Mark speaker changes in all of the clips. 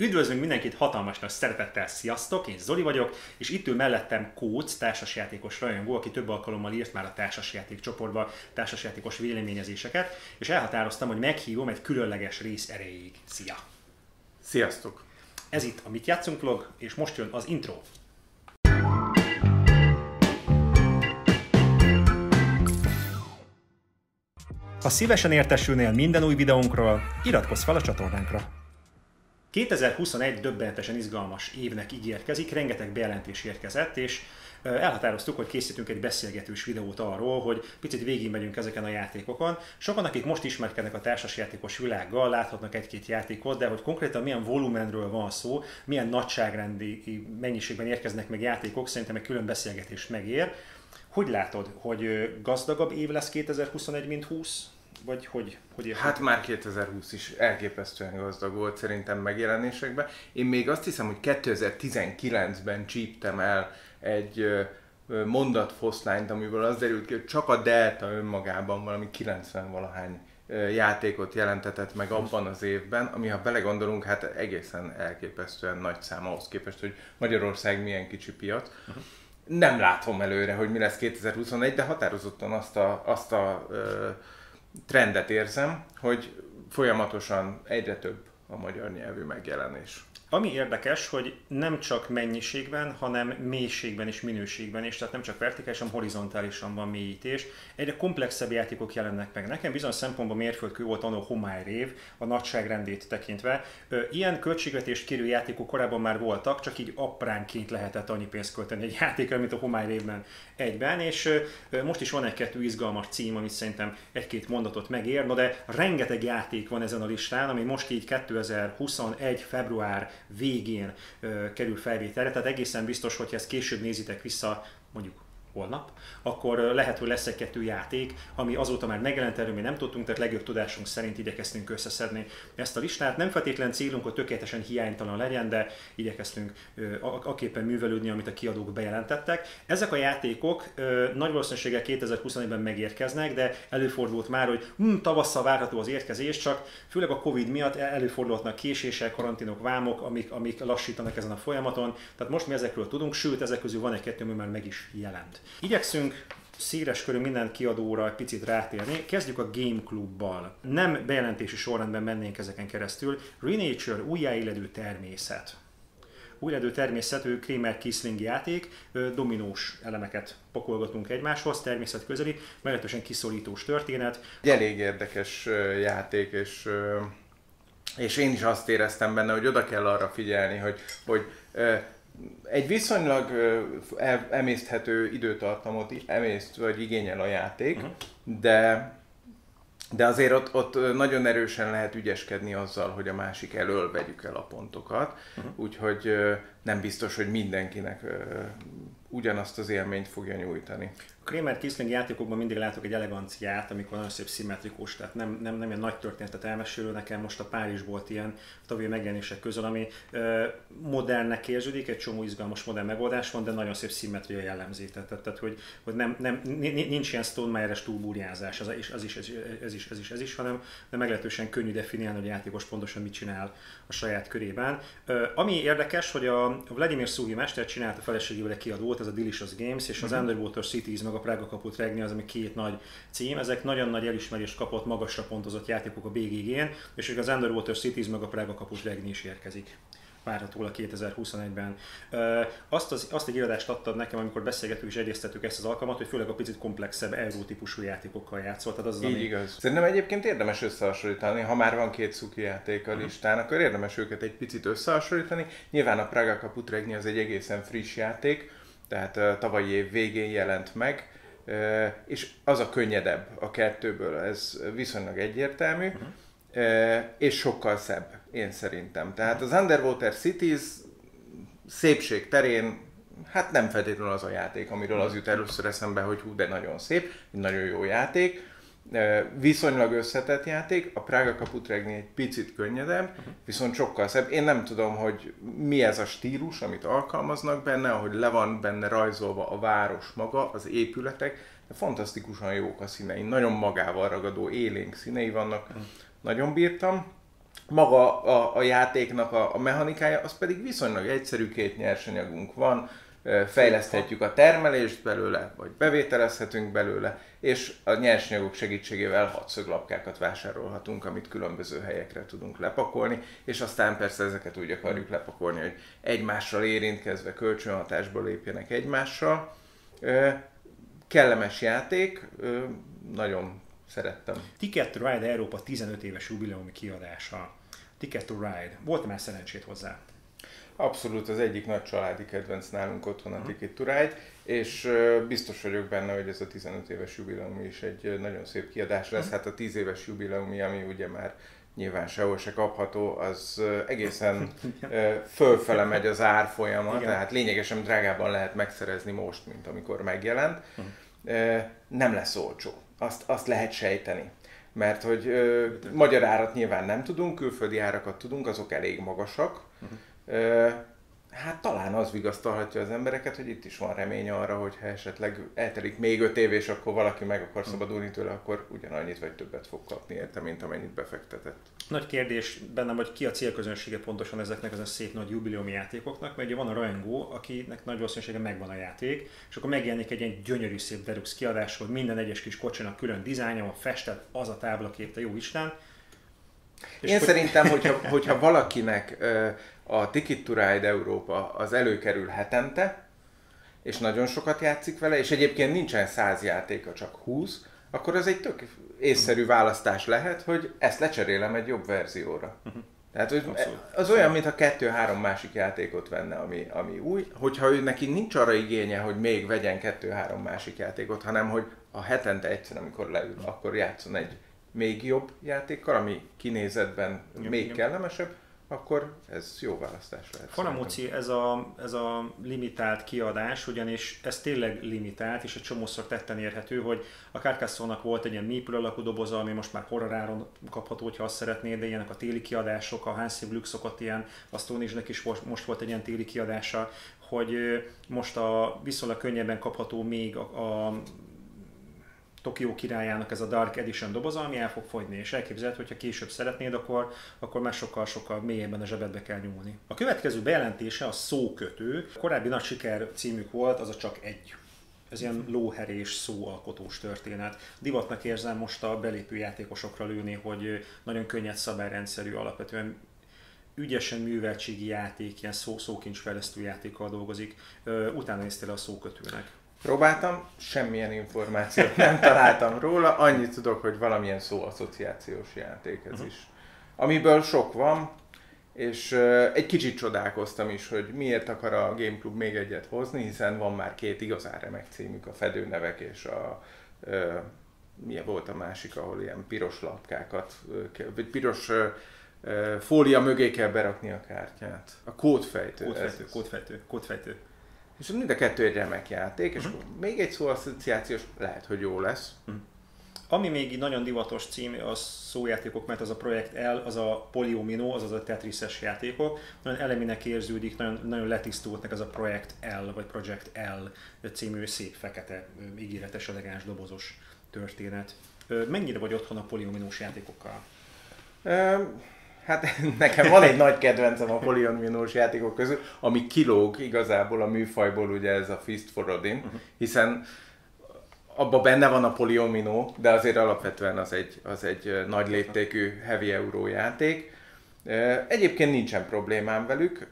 Speaker 1: Üdvözlünk mindenkit hatalmas nagy szeretettel, sziasztok! Én Zoli vagyok, és itt ül mellettem Kóc, társasjátékos rajongó, aki több alkalommal írt már a társasjáték csoportba társasjátékos véleményezéseket, és elhatároztam, hogy meghívom egy különleges rész erejéig. Szia!
Speaker 2: Sziasztok!
Speaker 1: Ez itt a Mit Játszunk vlog, és most jön az intro. Ha szívesen értesülnél minden új videónkról, iratkozz fel a csatornánkra. 2021 döbbenetesen izgalmas évnek ígérkezik, rengeteg bejelentés érkezett, és elhatároztuk, hogy készítünk egy beszélgetős videót arról, hogy picit végigmegyünk ezeken a játékokon. Sokan, akik most ismerkednek a társasjátékos világgal, láthatnak egy-két játékot, de hogy konkrétan milyen volumenről van szó, milyen nagyságrendi mennyiségben érkeznek meg játékok, szerintem egy külön beszélgetés megér. Hogy látod, hogy gazdagabb év lesz 2021, mint 20? Vagy hogy, hogy?
Speaker 2: Hát már 2020 is elképesztően gazdag volt szerintem megjelenésekben. Én még azt hiszem, hogy 2019-ben csíptem el egy mondatfoszlányt, amiből az derült ki, hogy csak a Delta önmagában valami 90 valahány játékot jelentetett meg abban az évben, ami ha belegondolunk, hát egészen elképesztően nagy szám ahhoz képest, hogy Magyarország milyen kicsi piac. Nem látom előre, hogy mi lesz 2021, de határozottan azt a, azt a ö, trendet érzem, hogy folyamatosan egyre több a magyar nyelvű megjelenés.
Speaker 1: Ami érdekes, hogy nem csak mennyiségben, hanem mélységben és minőségben is, tehát nem csak vertikálisan, horizontálisan van mélyítés. Egyre komplexebb játékok jelennek meg. Nekem bizony szempontból mérföldkő volt anno homály rév, a nagyságrendét tekintve. Ilyen költségvetést kérő játékok korábban már voltak, csak így apránként lehetett annyi pénzt költeni egy játékra, mint a homály révben egyben, és most is van egy-kettő izgalmas cím, amit szerintem egy-két mondatot megér, no de rengeteg játék van ezen a listán, ami most így 2021. február végén kerül felvételre, tehát egészen biztos, hogy ezt később nézitek vissza, mondjuk holnap, akkor lehet, hogy lesz egy-kettő játék, ami azóta már megjelent, erről mi nem tudtunk, tehát legjobb tudásunk szerint igyekeztünk összeszedni ezt a listát. Nem feltétlen célunk, hogy tökéletesen hiánytalan legyen, de igyekeztünk aképpen művelődni, amit a kiadók bejelentettek. Ezek a játékok nagy valószínűséggel 2021-ben megérkeznek, de előfordult már, hogy hm, tavasszal várható az érkezés, csak főleg a Covid miatt előfordulhatnak késések, karanténok, vámok, amik, amik lassítanak ezen a folyamaton. Tehát most mi ezekről tudunk, sőt, ezek közül van egy-kettő, ami már meg is jelent. Igyekszünk széles körű minden kiadóra egy picit rátérni. Kezdjük a Game Clubbal. Nem bejelentési sorrendben mennénk ezeken keresztül. Renature, újjáéledő természet. Újjáéledő természet, ő Kramer Kisling játék, dominós elemeket pakolgatunk egymáshoz, természet közeli, meglehetősen kiszorítós történet.
Speaker 2: Egy elég érdekes játék, és, és én is azt éreztem benne, hogy oda kell arra figyelni, hogy, hogy egy viszonylag emészthető időtartamot emészt vagy igényel a játék, uh-huh. de de azért ott, ott nagyon erősen lehet ügyeskedni azzal, hogy a másik elől vegyük el a pontokat, uh-huh. úgyhogy nem biztos, hogy mindenkinek ugyanazt az élményt fogja nyújtani.
Speaker 1: Kramer Kisling játékokban mindig látok egy eleganciát, amikor nagyon szép szimmetrikus, tehát nem, nem, nem ilyen nagy történetet elmesélő, nekem most a Párizs volt ilyen tavalyi megjelenések közül, ami ö, modernnek érződik, egy csomó izgalmas modern megoldás van, de nagyon szép szimmetria jellemzi. Tehát, tehát, hogy, hogy nem, nem, nincs ilyen Stone Meyer-es túlbúrjázás, az, is, az is, ez, ez, is, ez is, ez is, hanem de meglehetősen könnyű definiálni, hogy a játékos pontosan mit csinál a saját körében. Ö, ami érdekes, hogy a Vladimir Sugi mester csinálta feleségével egy kiadót, ez a Delicious Games, és az uh-huh. Underwater Cities meg a Prága kaput regni, az ami két nagy cím. Ezek nagyon nagy elismerést kapott, magasra pontozott játékok a BGG-n, és az Underwater Cities meg a Prága kaput regni is érkezik várhatólag 2021-ben. Azt, az, azt egy iradást adtad nekem, amikor beszélgettük és egyeztettük ezt az alkalmat, hogy főleg a picit komplexebb eurótípusú játékokkal játszott.
Speaker 2: Tehát az az, Így ami... igaz. Szerintem egyébként érdemes összehasonlítani, ha már van két szuki játék a listán, uh-huh. akkor érdemes őket egy picit összehasonlítani. Nyilván a Praga Kaput Regni az egy egészen friss játék, tehát tavalyi év végén jelent meg, és az a könnyedebb a kettőből, ez viszonylag egyértelmű, uh-huh. uh, és sokkal szebb, én szerintem. Tehát az Underwater Cities szépség terén hát nem feltétlenül az a játék, amiről az jut először eszembe, hogy hú, de nagyon szép, nagyon jó játék, viszonylag összetett játék, a Praga Kaput Regni egy picit könnyedebb, viszont sokkal szebb. Én nem tudom, hogy mi ez a stílus, amit alkalmaznak benne, ahogy le van benne rajzolva a város maga, az épületek, de fantasztikusan jók a színei, nagyon magával ragadó élénk színei vannak, nagyon bírtam. maga a, a játéknak a, a mechanikája, az pedig viszonylag egyszerű, két nyersanyagunk van, fejleszthetjük a termelést belőle, vagy bevételezhetünk belőle, és a nyersanyagok segítségével hatszöglapkákat vásárolhatunk, amit különböző helyekre tudunk lepakolni, és aztán persze ezeket úgy akarjuk lepakolni, hogy egymással érintkezve kölcsönhatásba lépjenek egymással. Kellemes játék, nagyon szerettem.
Speaker 1: Ticket to Ride Európa 15 éves jubileumi kiadása. Ticket to Ride. Volt már szerencsét hozzá?
Speaker 2: Abszolút az egyik nagy családi kedvenc nálunk otthon a. Ticket to Ride, és biztos vagyok benne, hogy ez a 15 éves jubileum is egy nagyon szép kiadás lesz. Uh-huh. Hát a 10 éves jubileumi, ami ugye már nyilván sehol se kapható, az egészen fölfele megy az árfolyama, Igen. tehát lényegesen drágában lehet megszerezni most, mint amikor megjelent. Uh-huh. Nem lesz olcsó, azt, azt lehet sejteni mert hogy ö, magyar árat nyilván nem tudunk, külföldi árakat tudunk, azok elég magasak, uh-huh hát talán az vigasztalhatja az embereket, hogy itt is van remény arra, hogy ha esetleg eltelik még öt év, és akkor valaki meg akar szabadulni tőle, akkor ugyanannyit vagy többet fog kapni érte, mint amennyit befektetett.
Speaker 1: Nagy kérdés bennem, hogy ki a célközönsége pontosan ezeknek az a szép nagy jubileumi játékoknak, mert ugye van a rajongó, akinek nagy valószínűsége megvan a játék, és akkor megjelenik egy ilyen gyönyörű szép Deluxe kiadás, hogy minden egyes kis kocsinak külön dizájnja, a festett az a táblakép, a jó Isten.
Speaker 2: És Én hogy... szerintem, hogyha, hogyha valakinek a Ticket to Ride Európa az előkerül hetente, és nagyon sokat játszik vele, és egyébként nincsen száz játéka, csak 20, akkor az egy tök észszerű választás lehet, hogy ezt lecserélem egy jobb verzióra. Uh-huh. Tehát hogy az olyan, mintha kettő-három másik játékot venne, ami, ami új. Hogyha ő neki nincs arra igénye, hogy még vegyen kettő-három másik játékot, hanem hogy a hetente egyszer, amikor leül, akkor játszon egy még jobb játékkal, ami kinézetben még kellemesebb, akkor ez jó választás lehet.
Speaker 1: Fanamóci, ez a, ez a limitált kiadás, ugyanis ez tényleg limitált, és egy csomószor tetten érhető, hogy a carcassonne volt egy ilyen mépül alakú doboza, ami most már horroráron kapható, hogyha azt szeretnéd, de ilyenek a téli kiadások, a Hansi Glück szokott ilyen, a Stone is most volt egy ilyen téli kiadása, hogy most a viszonylag könnyebben kapható még a, a Tokió királyának ez a Dark Edition doboza, ami el fog fogyni, és elképzelhető, hogyha később szeretnéd, akkor, akkor már sokkal-sokkal mélyebben a zsebedbe kell nyúlni. A következő bejelentése a szókötő. A korábbi nagy siker címük volt, az a csak egy ez ilyen lóherés szóalkotós történet. Divatnak érzem most a belépő játékosokra lőni, hogy nagyon könnyed szabályrendszerű, alapvetően ügyesen műveltségi játék, ilyen szó, szókincsfejlesztő játékkal dolgozik. Utána néztél a szókötőnek.
Speaker 2: Próbáltam, semmilyen információt nem találtam róla, annyit tudok, hogy valamilyen szóasszociációs játék ez uh-huh. is. Amiből sok van, és uh, egy kicsit csodálkoztam is, hogy miért akar a Game Club még egyet hozni, hiszen van már két igazán remek címük, a Fedőnevek és a uh, milyen volt a másik, ahol ilyen piros lapkákat, vagy piros uh, fólia mögé kell berakni a kártyát. A kódfejtő.
Speaker 1: Kódfejtő, kódfejtő, kódfejtő.
Speaker 2: És mind a kettő egy remek játék, és uh-huh. még egy szóasszociációs lehet, hogy jó lesz. Uh-huh.
Speaker 1: Ami még nagyon divatos cím a szójátékok, mert az a projekt L, az a Polyomino, az az a Tetrises játékok. Nagyon eleminek érződik, nagyon, nagyon letisztultnak az a projekt L, vagy Project L című szép fekete, ígéretes, elegáns, dobozos történet. Mennyire vagy otthon a polyominós játékokkal?
Speaker 2: Um Hát nekem van egy nagy kedvencem a polyonminós játékok közül, ami kilóg igazából a műfajból, ugye ez a Fist for Odin, uh-huh. hiszen abban benne van a polyomino, de azért alapvetően az egy, az egy nagy léptékű heavy euró játék. Egyébként nincsen problémám velük,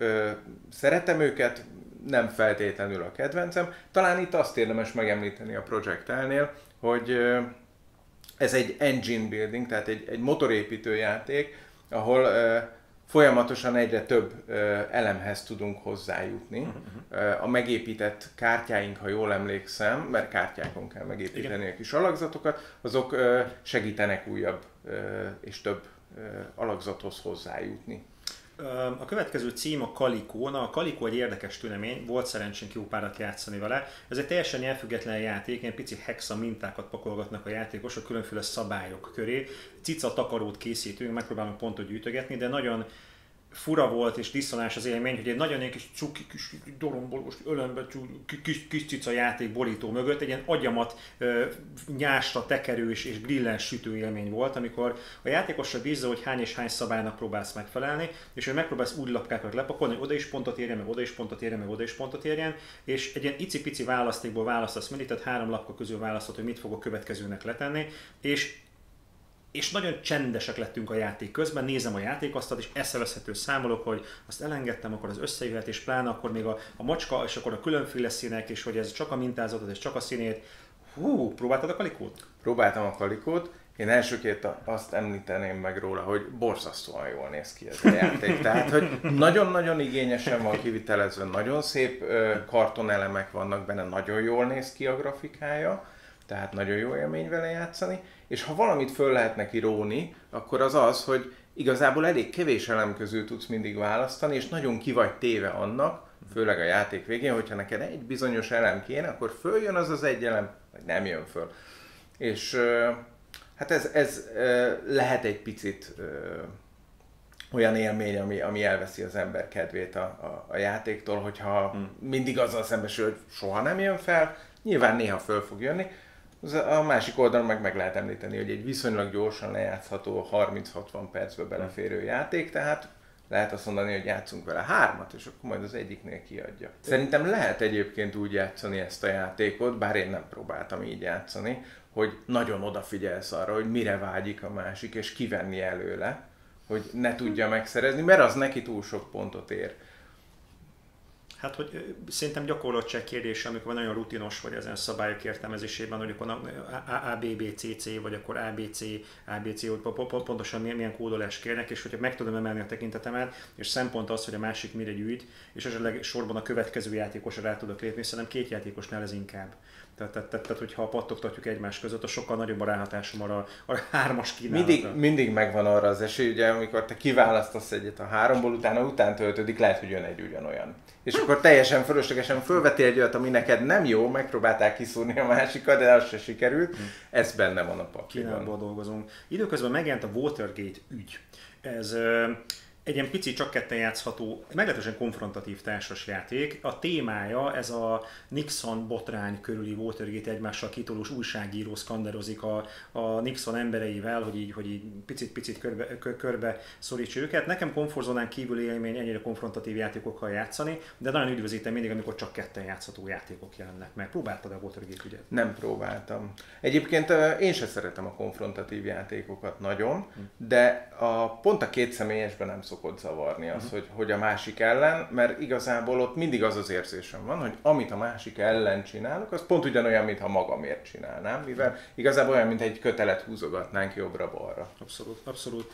Speaker 2: szeretem őket, nem feltétlenül a kedvencem. Talán itt azt érdemes megemlíteni a Project L-nél, hogy ez egy engine building, tehát egy, egy motorépítő játék, ahol uh, folyamatosan egyre több uh, elemhez tudunk hozzájutni. Uh, a megépített kártyáink, ha jól emlékszem, mert kártyákon kell megépíteni Igen. a kis alakzatokat, azok uh, segítenek újabb uh, és több uh, alakzathoz hozzájutni.
Speaker 1: A következő cím a Kalikó. Na, a Kalikó egy érdekes tünemény, volt szerencsénk jó párat játszani vele. Ez egy teljesen elfüggetlen játék, ilyen pici hexa mintákat pakolgatnak a játékosok különféle szabályok köré. Cica takarót készítünk, megpróbálunk pontot gyűjtögetni, de nagyon fura volt és diszonás az élmény, hogy egy nagyon ilyen kis cuki, kis dorombolós, ölömbe kis, kis cica játék borító mögött egy ilyen agyamat nyásra tekerős és grillens sütő élmény volt, amikor a játékosra bízza, hogy hány és hány szabálynak próbálsz megfelelni, és hogy megpróbálsz úgy lapkákat lepakolni, hogy oda is pontot érjen, meg oda is pontot érjen, meg oda is pontot érjen, és egy ilyen icipici választékból választasz mindig, tehát három lapka közül választod, hogy mit fogok következőnek letenni, és és nagyon csendesek lettünk a játék közben, nézem a játékasztalt, és eszeveszhető számolok, hogy azt elengedtem, akkor az összejöhet, és pláne akkor még a, a macska, és akkor a különféle színek, és hogy ez csak a mintázatot, ez csak a színét. Hú, próbáltad a kalikót?
Speaker 2: Próbáltam a kalikót, én elsőként azt említeném meg róla, hogy borzasztóan jól néz ki ez a játék. Tehát, hogy nagyon-nagyon igényesen van kivitelezve, nagyon szép kartonelemek vannak benne, nagyon jól néz ki a grafikája, tehát nagyon jó élmény vele játszani, és ha valamit föl lehet neki róni, akkor az az, hogy igazából elég kevés elem közül tudsz mindig választani, és nagyon ki vagy téve annak, főleg a játék végén, hogyha neked egy bizonyos elem kéne, akkor följön az az egy elem, vagy nem jön föl. És hát ez, ez lehet egy picit olyan élmény, ami, ami elveszi az ember kedvét a, a, a játéktól, hogyha hmm. mindig azzal szembesül, hogy soha nem jön fel, nyilván néha föl fog jönni, a másik oldalon meg meg lehet említeni, hogy egy viszonylag gyorsan lejátszható, 30-60 percbe beleférő játék, tehát lehet azt mondani, hogy játszunk vele hármat, és akkor majd az egyiknél kiadja. Szerintem lehet egyébként úgy játszani ezt a játékot, bár én nem próbáltam így játszani, hogy nagyon odafigyelsz arra, hogy mire vágyik a másik, és kivenni előle, hogy ne tudja megszerezni, mert az neki túl sok pontot ér.
Speaker 1: Hát, hogy szerintem gyakorlottság kérdése, amikor nagyon rutinos vagy ezen szabályok értelmezésében, hogy akkor ABBCC, vagy akkor ABC, ABC, hogy pontosan milyen kódolás kérnek, és hogyha meg tudom emelni a tekintetemet, és szempont az, hogy a másik mire gyűjt, és esetleg sorban a következő játékosra rá tudok lépni, szerintem két játékosnál ez inkább. Tehát, tehát, tehát, tehát hogyha pattogtatjuk egymás között, a sokkal nagyobb a ráhatásom arra a hármas kínálatra.
Speaker 2: Mindig, mindig megvan arra az esély, ugye, amikor te kiválasztasz egyet a háromból, utána után töltődik, lehet, hogy jön egy ugyanolyan. És akkor teljesen fölöslegesen fölvetél egy olyat, ami neked nem jó, megpróbálták kiszúrni a másikat, de az se sikerült. Hm. Ez benne van a pakliban.
Speaker 1: Kínálból dolgozunk. Időközben megjelent a Watergate ügy. Ez egy ilyen pici, csak ketten játszható, meglehetősen konfrontatív társas játék. A témája ez a Nixon botrány körüli Watergate egymással kitolós újságíró szkanderozik a, a Nixon embereivel, hogy így, hogy így picit-picit körbe, körbe szorítsa őket. Nekem komfortzónán kívül élmény ennyire konfrontatív játékokkal játszani, de nagyon üdvözítem mindig, amikor csak ketten játszható játékok jelennek meg. Próbáltad a Watergate ügyet?
Speaker 2: Nem próbáltam. Egyébként én sem szeretem a konfrontatív játékokat nagyon, hm. de a, pont a két személyesben nem szokott szokott zavarni az, uh-huh. hogy, hogy a másik ellen, mert igazából ott mindig az az érzésem van, hogy amit a másik ellen csinálok, az pont ugyanolyan, mintha magamért csinálnám, mivel igazából olyan, mint egy kötelet húzogatnánk jobbra-balra.
Speaker 1: Abszolút, abszolút.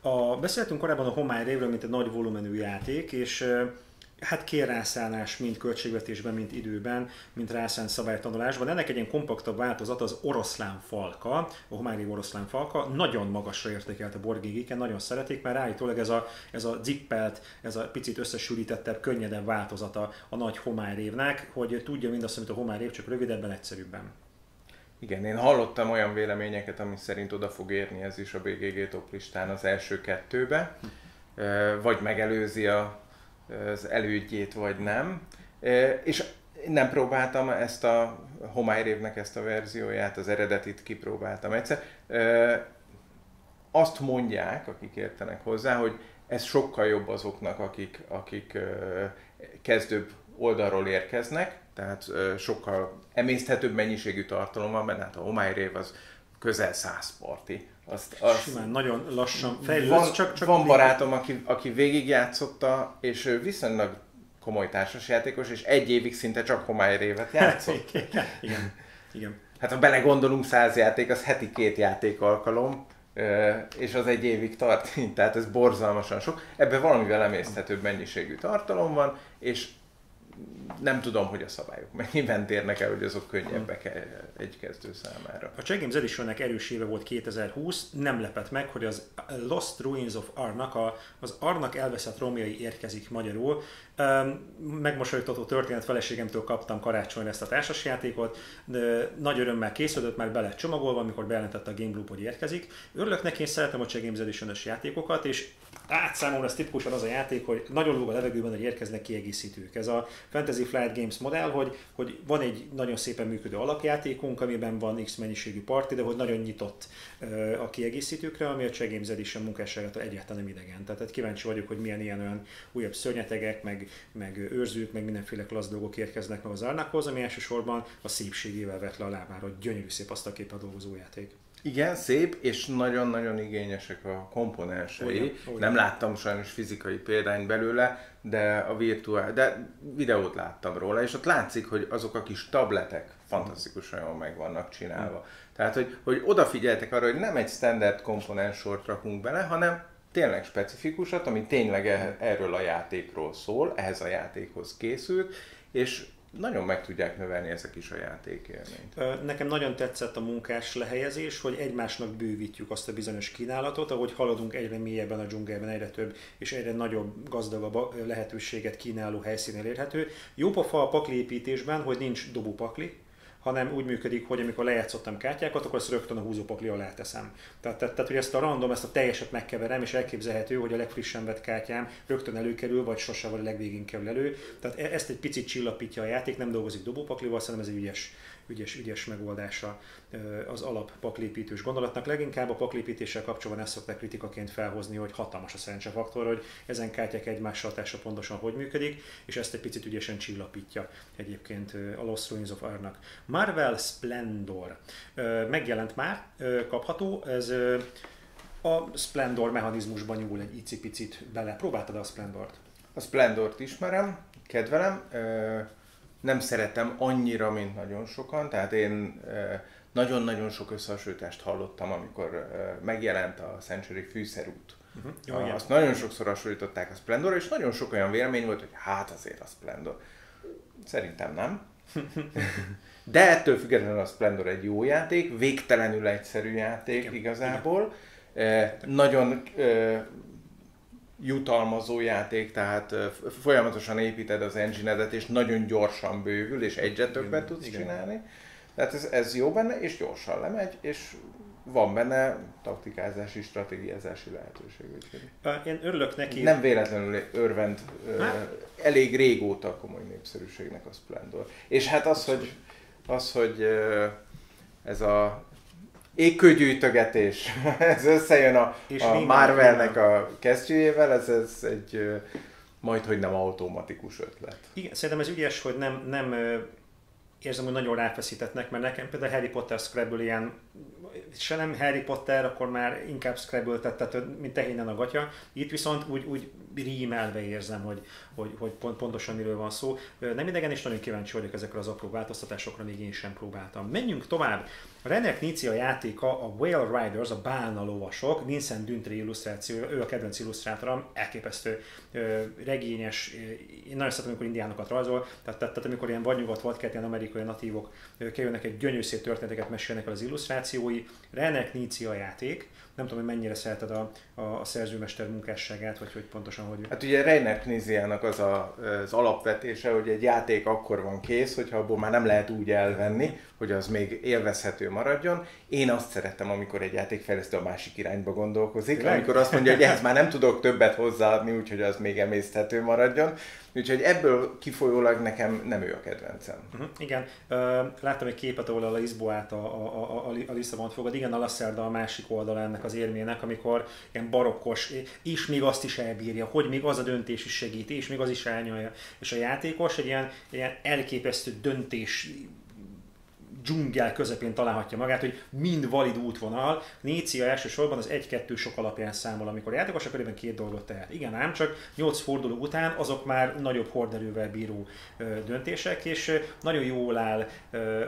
Speaker 1: A, beszéltünk korábban a Homály révről, mint egy nagy volumenű játék, és hát kérrászállás mind költségvetésben, mind időben, mint rászánt szabálytanulásban. Ennek egy ilyen kompaktabb változat az oroszlán falka, a homári oroszlán falka. Nagyon magasra értékelt a borgégéken, nagyon szeretik, mert állítólag ez a, ez a zippelt, ez a picit összesűrítettebb, könnyedebb változata a nagy homárévnek, hogy tudja mindazt, amit a homárév, csak rövidebben, egyszerűbben.
Speaker 2: Igen, én hallottam olyan véleményeket, ami szerint oda fog érni ez is a BGG top listán az első kettőbe, vagy megelőzi a az elődjét, vagy nem. És nem próbáltam ezt a Homályrévnek ezt a verzióját, az eredetit kipróbáltam egyszer. Azt mondják, akik értenek hozzá, hogy ez sokkal jobb azoknak, akik, akik kezdőbb oldalról érkeznek, tehát sokkal emészthetőbb mennyiségű tartalom van benne, hát a Homályrév az közel száz parti
Speaker 1: azt, azt Simán, nagyon lassan
Speaker 2: fejlődsz, van, csak, csak Van barátom, aki, aki végigjátszotta, és viszonylag komoly társasjátékos, és egy évig szinte csak révet játszott.
Speaker 1: igen, igen.
Speaker 2: Hát ha belegondolunk, száz játék, az heti két játék alkalom, és az egy évig tart, tehát ez borzalmasan sok. Ebben valamivel emészthetőbb mennyiségű tartalom van, és nem tudom, hogy a szabályok mennyiben térnek el, hogy azok könnyebbek egy kezdő számára.
Speaker 1: A Check Games Editionnek erős éve volt 2020, nem lepett meg, hogy az Lost Ruins of Arnak, a, az Arnak elveszett romjai érkezik magyarul. Megmosolyogtató történet feleségemtől kaptam karácsonyra ezt a társasjátékot, nagy örömmel készülött, már bele csomagolva, amikor bejelentette a Game Loop, hogy érkezik. Örülök neki, én szeretem a Check Games edition játékokat, és át számomra ez tipikusan az a játék, hogy nagyon lóg a levegőben, hogy érkeznek kiegészítők. Ez a Fantasy Flight Games modell, hogy, hogy van egy nagyon szépen működő alapjátékunk, amiben van X mennyiségű parti, de hogy nagyon nyitott uh, a kiegészítőkre, ami a Check Games Edition munkásságától egyáltalán nem idegen. Tehát kíváncsi vagyok, hogy milyen ilyen olyan újabb szörnyetegek, meg, meg őrzők, meg mindenféle klassz dolgok érkeznek meg az Arnakhoz, ami elsősorban a szépségével vet le a lábára, hogy gyönyörű szép azt a képen dolgozó játék.
Speaker 2: Igen, szép, és nagyon-nagyon igényesek a komponensei. Nem láttam sajnos fizikai példányt belőle, de a virtuál, de videót láttam róla, és ott látszik, hogy azok a kis tabletek fantasztikusan jól meg vannak csinálva. Mm. Tehát, hogy, hogy odafigyeltek arra, hogy nem egy standard komponenssort rakunk bele, hanem tényleg specifikusat, ami tényleg e- erről a játékról szól, ehhez a játékhoz készült, és nagyon meg tudják növelni ezek is a játékélményt.
Speaker 1: Nekem nagyon tetszett a munkás lehelyezés, hogy egymásnak bővítjük azt a bizonyos kínálatot, ahogy haladunk egyre mélyebben a dzsungelben, egyre több és egyre nagyobb, gazdagabb lehetőséget kínáló helyszín elérhető. Jó pofa a pakliépítésben, hogy nincs dobópakli, hanem úgy működik, hogy amikor lejátszottam kártyákat, akkor azt rögtön a húzópakli alá teszem. Tehát, tehát, tehát, hogy ezt a random, ezt a teljeset megkeverem, és elképzelhető, hogy a legfrissen vett kártyám rögtön előkerül, vagy sose vagy a legvégén kerül elő. Tehát e- ezt egy picit csillapítja a játék, nem dolgozik dobópaklival, hanem ez egy ügyes, ügyes, ügyes megoldása az alap paklépítős gondolatnak. Leginkább a paklépítéssel kapcsolatban ezt szokták kritikaként felhozni, hogy hatalmas a szerencsefaktor, hogy ezen kártyák egymás hatása pontosan hogy működik, és ezt egy picit ügyesen csillapítja egyébként a Lost Ruins of Arnak. Marvel Splendor megjelent már, kapható, ez a Splendor mechanizmusban nyúl egy icipicit bele. Próbáltad a Splendort?
Speaker 2: A Splendort ismerem, kedvelem, nem szeretem annyira, mint nagyon sokan, tehát én nagyon-nagyon sok összehasonlítást hallottam, amikor megjelent a Century fűszerút. Uh-huh. Azt nagyon sokszor hasonlították a Splendor, és nagyon sok olyan vélemény volt, hogy hát azért a Splendor. Szerintem nem. De ettől függetlenül a Splendor egy jó játék, végtelenül egyszerű játék Igen. igazából. Igen. nagyon jutalmazó játék, tehát folyamatosan építed az engine és nagyon gyorsan bővül, és egyre többet tudsz igen. csinálni. Tehát ez, ez jó benne, és gyorsan lemegy, és van benne taktikázási, stratégiázási lehetőség.
Speaker 1: Én örülök neki.
Speaker 2: Nem véletlenül örvend hát? elég régóta komoly népszerűségnek a Splendor. És hát az, hogy, az, hogy ez a égkőgyűjtögetés, ez összejön a, a Marvelnek a kesztyűjével, ez, ez egy majd, hogy nem automatikus ötlet.
Speaker 1: Igen, szerintem ez ügyes, hogy nem, nem érzem, hogy nagyon ráfeszítetnek, mert nekem például Harry Potter Scrabble ilyen, se nem Harry Potter, akkor már inkább Scrabble mint tehénen a gatya. Itt viszont úgy, úgy rímelve érzem, hogy, hogy, hogy pont, pontosan miről van szó. Nem idegen, és nagyon kíváncsi vagyok ezekre az apró változtatásokra, még én sem próbáltam. Menjünk tovább. A Renek Nícia játéka a Whale Riders, a Bálna lovasok, Vincent Düntré illusztráció, ő a kedvenc illusztrátorom, elképesztő regényes, én nagyon szeretem, amikor indiánokat rajzol, tehát, tehát, tehát amikor ilyen vadnyugat, vadkert, ilyen amerikai natívok kijönnek, egy gyönyörű történeteket mesélnek el az illusztrációi. Renek Nícia játék, nem tudom, hogy mennyire szereted a, a, a szerzőmester munkásságát, vagy hogy pontosan hogy...
Speaker 2: Hát ugye Reiner Kniziának az a, az alapvetése, hogy egy játék akkor van kész, hogyha abból már nem lehet úgy elvenni, hogy az még élvezhető maradjon. Én azt szeretem, amikor egy játékfejlesztő a másik irányba gondolkozik, Tényleg? amikor azt mondja, hogy ehhez már nem tudok többet hozzáadni, úgyhogy az még emészthető maradjon. Úgyhogy ebből kifolyólag nekem nem ő a kedvencem.
Speaker 1: Uh-huh, igen, uh, láttam egy képet, ahol a Lisboát, a, a, a, a Lisszabont fogad. Igen, a Lacerda a másik oldala ennek az érmének, amikor ilyen barokkos, és még azt is elbírja, hogy még az a döntés is segít, és még az is elnyalja. És a játékos egy ilyen, ilyen elképesztő döntés dzsungel közepén találhatja magát, hogy mind valid útvonal. Nécia elsősorban az 1-2 sok alapján számol, amikor játékos, akkor két dolgot tehet. Igen, ám csak 8 forduló után azok már nagyobb horderővel bíró döntések, és nagyon jól áll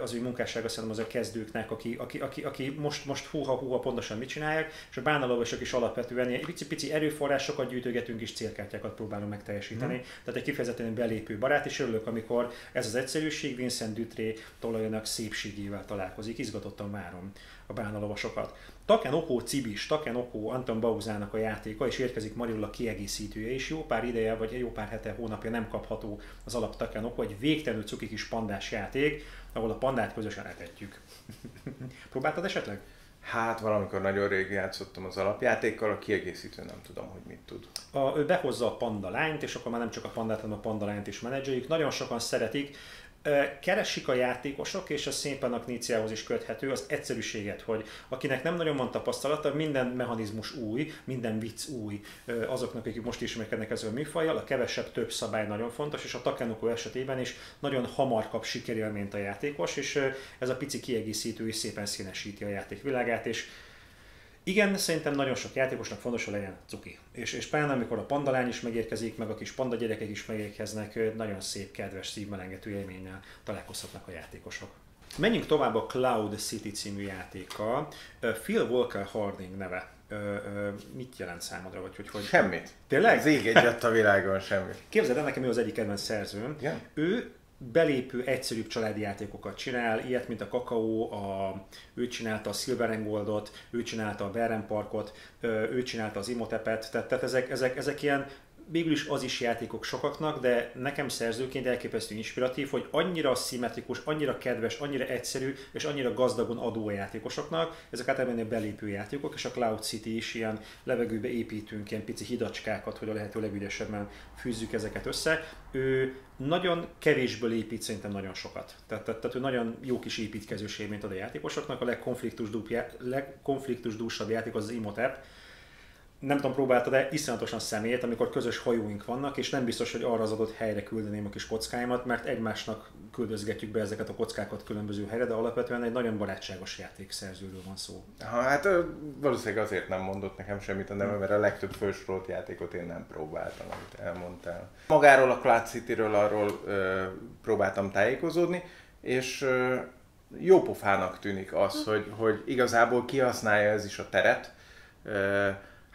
Speaker 1: az új munkássága szerintem az a kezdőknek, aki, aki, aki, aki most, most húha húha pontosan mit csinálják, és a bánalovasok is alapvetően egy pici-pici erőforrásokat gyűjtögetünk és célkártyákat próbálunk megteljesíteni. Mm. Tehát egy kifejezetten belépő barát, és örülök, amikor ez az egyszerűség Vincent Dutré tolajának szépségével találkozik. Izgatottan várom a bánalovasokat. Taken Oko Cibis, Taken Oko Anton Bauzának a játéka, és érkezik Marilla kiegészítője, és jó pár ideje, vagy jó pár hete, hónapja nem kapható az alap Taken Oko, egy végtelenül cuki kis pandás játék, ahol a pandát közösen etetjük. Próbáltad esetleg?
Speaker 2: Hát valamikor nagyon rég játszottam az alapjátékkal, a kiegészítő nem tudom, hogy mit tud.
Speaker 1: A, ő behozza a panda lányt, és akkor már nem csak a pandát, hanem a panda lányt is menedzseljük. Nagyon sokan szeretik, keresik a játékosok, és a szépen a Kníciához is köthető, az egyszerűséget, hogy akinek nem nagyon van tapasztalata, minden mechanizmus új, minden vicc új. Azoknak, akik most ismerkednek ezzel a műfajjal, a kevesebb több szabály nagyon fontos, és a Takenoko esetében is nagyon hamar kap sikerélményt a játékos, és ez a pici kiegészítő is szépen színesíti a játék világát, és igen, szerintem nagyon sok játékosnak fontos, hogy legyen cuki. És, és például amikor a pandalány is megérkezik, meg a kis panda gyerekek is megérkeznek, nagyon szép, kedves, szívmelengető élménnyel találkozhatnak a játékosok. Menjünk tovább a Cloud City című játékkal. Phil Walker Harding neve. mit jelent számodra? Vagy hogy, hogy...
Speaker 2: Semmit.
Speaker 1: Tényleg?
Speaker 2: Az ég egyet a világon semmi.
Speaker 1: Képzeld el, nekem ő az egyik kedvenc szerzőm.
Speaker 2: Igen?
Speaker 1: Ő belépő, egyszerűbb családi játékokat csinál, ilyet, mint a Kakao, a, ő csinálta a Silver and Goldot, ő csinálta a Beren Parkot, ő csinálta az Imotepet, tehát, tehát ezek, ezek, ezek ilyen végül is az is játékok sokaknak, de nekem szerzőként elképesztő inspiratív, hogy annyira szimmetrikus, annyira kedves, annyira egyszerű és annyira gazdagon adó a játékosoknak. Ezek általában a belépő játékok, és a Cloud City is ilyen levegőbe építünk ilyen pici hidacskákat, hogy a lehető legügyesebben fűzzük ezeket össze. Ő nagyon kevésből épít szerintem nagyon sokat. Tehát, tehát, tehát ő nagyon jó kis építkezős élményt ad a játékosoknak. A legkonfliktusdúsabb játék az az Imhotep, nem tudom, próbáltad de iszonyatosan szemét, amikor közös hajóink vannak, és nem biztos, hogy arra az adott helyre küldeném a kis kockáimat, mert egymásnak küldözgetjük be ezeket a kockákat különböző helyre, de alapvetően egy nagyon barátságos játékszerzőről van szó.
Speaker 2: Ha, hát valószínűleg azért nem mondott nekem semmit a neve, mert a legtöbb felsorolt játékot én nem próbáltam, amit elmondtál. Magáról a Cloud City-ről arról ö, próbáltam tájékozódni, és ö, jó pofának tűnik az, hogy, hogy igazából kihasználja ez is a teret, ö,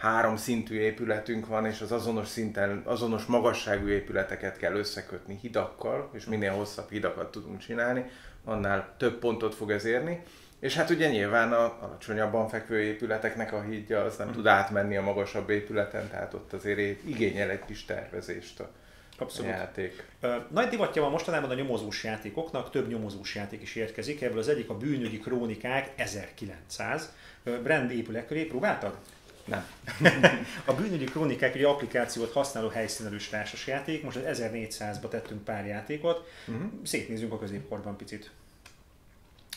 Speaker 2: három szintű épületünk van, és az azonos szinten, azonos magasságú épületeket kell összekötni hidakkal, és minél hosszabb hidakat tudunk csinálni, annál több pontot fog ez érni. És hát ugye nyilván a alacsonyabban fekvő épületeknek a hídja az nem tud átmenni a magasabb épületen, tehát ott azért igényel egy kis tervezést a Abszolút. játék.
Speaker 1: Nagy divatja van mostanában a nyomozós játékoknak, több nyomozós játék is érkezik, ebből az egyik a Bűnügyi Krónikák 1900. Brand épül köré, próbáltad?
Speaker 2: Nem.
Speaker 1: a bűnügyi krónikák egy applikációt használó helyszínelős társasjáték, most az 1400-ba tettünk pár játékot, uh-huh. szétnézünk a középkorban picit.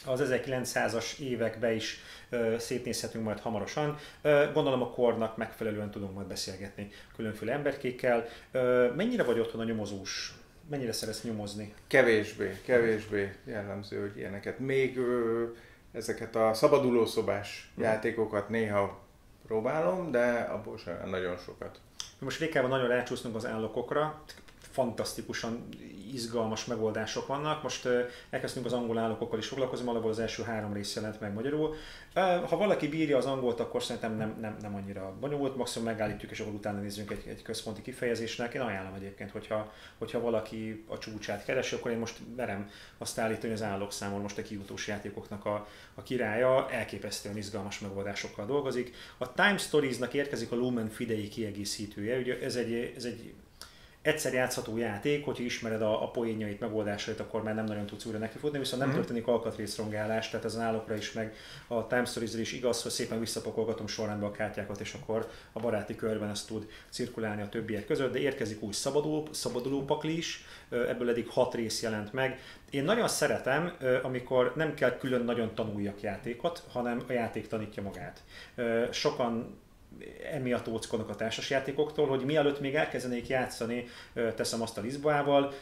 Speaker 1: Az 1900-as évekbe is uh, szétnézhetünk majd hamarosan. Uh, gondolom a kornak megfelelően tudunk majd beszélgetni különféle emberkékkel. Uh, mennyire vagy otthon a nyomozós mennyire szeretsz nyomozni?
Speaker 2: Kevésbé, kevésbé jellemző, hogy ilyeneket. Még ö, ezeket a szabadulószobás hmm. játékokat néha próbálom, de abból sem nagyon sokat.
Speaker 1: Most végkában nagyon rácsúsztunk az állokokra, fantasztikusan izgalmas megoldások vannak. Most elkezdtünk az angol állokokkal is foglalkozni, alapból az első három rész jelent meg magyarul. Ha valaki bírja az angolt, akkor szerintem nem, nem, nem annyira bonyolult, maximum megállítjuk, és akkor utána nézzünk egy, egy központi kifejezésnek. Én ajánlom egyébként, hogyha, hogyha valaki a csúcsát keresi, akkor én most merem azt állítani, az állokszámon most a kijutós játékoknak a, a királya elképesztően izgalmas megoldásokkal dolgozik. A Time Stories-nak érkezik a Lumen Fidei kiegészítője, ugye ez egy, ez egy egyszer játszható játék, hogyha ismered a, a poénjait, megoldásait, akkor már nem nagyon tudsz újra nekifutni, viszont nem mm. történik alkatrészrongálás, tehát az állokra is, meg a Time stories is igaz, hogy szépen visszapakolgatom sorrendbe a kártyákat, és akkor a baráti körben ezt tud cirkulálni a többiek között, de érkezik új szabaduló, szabaduló pakli is, ebből eddig hat rész jelent meg. Én nagyon szeretem, amikor nem kell külön nagyon tanuljak játékot, hanem a játék tanítja magát. Sokan emiatt óckodnak a társasjátékoktól, hogy mielőtt még elkezdenék játszani, teszem azt a Lisboával,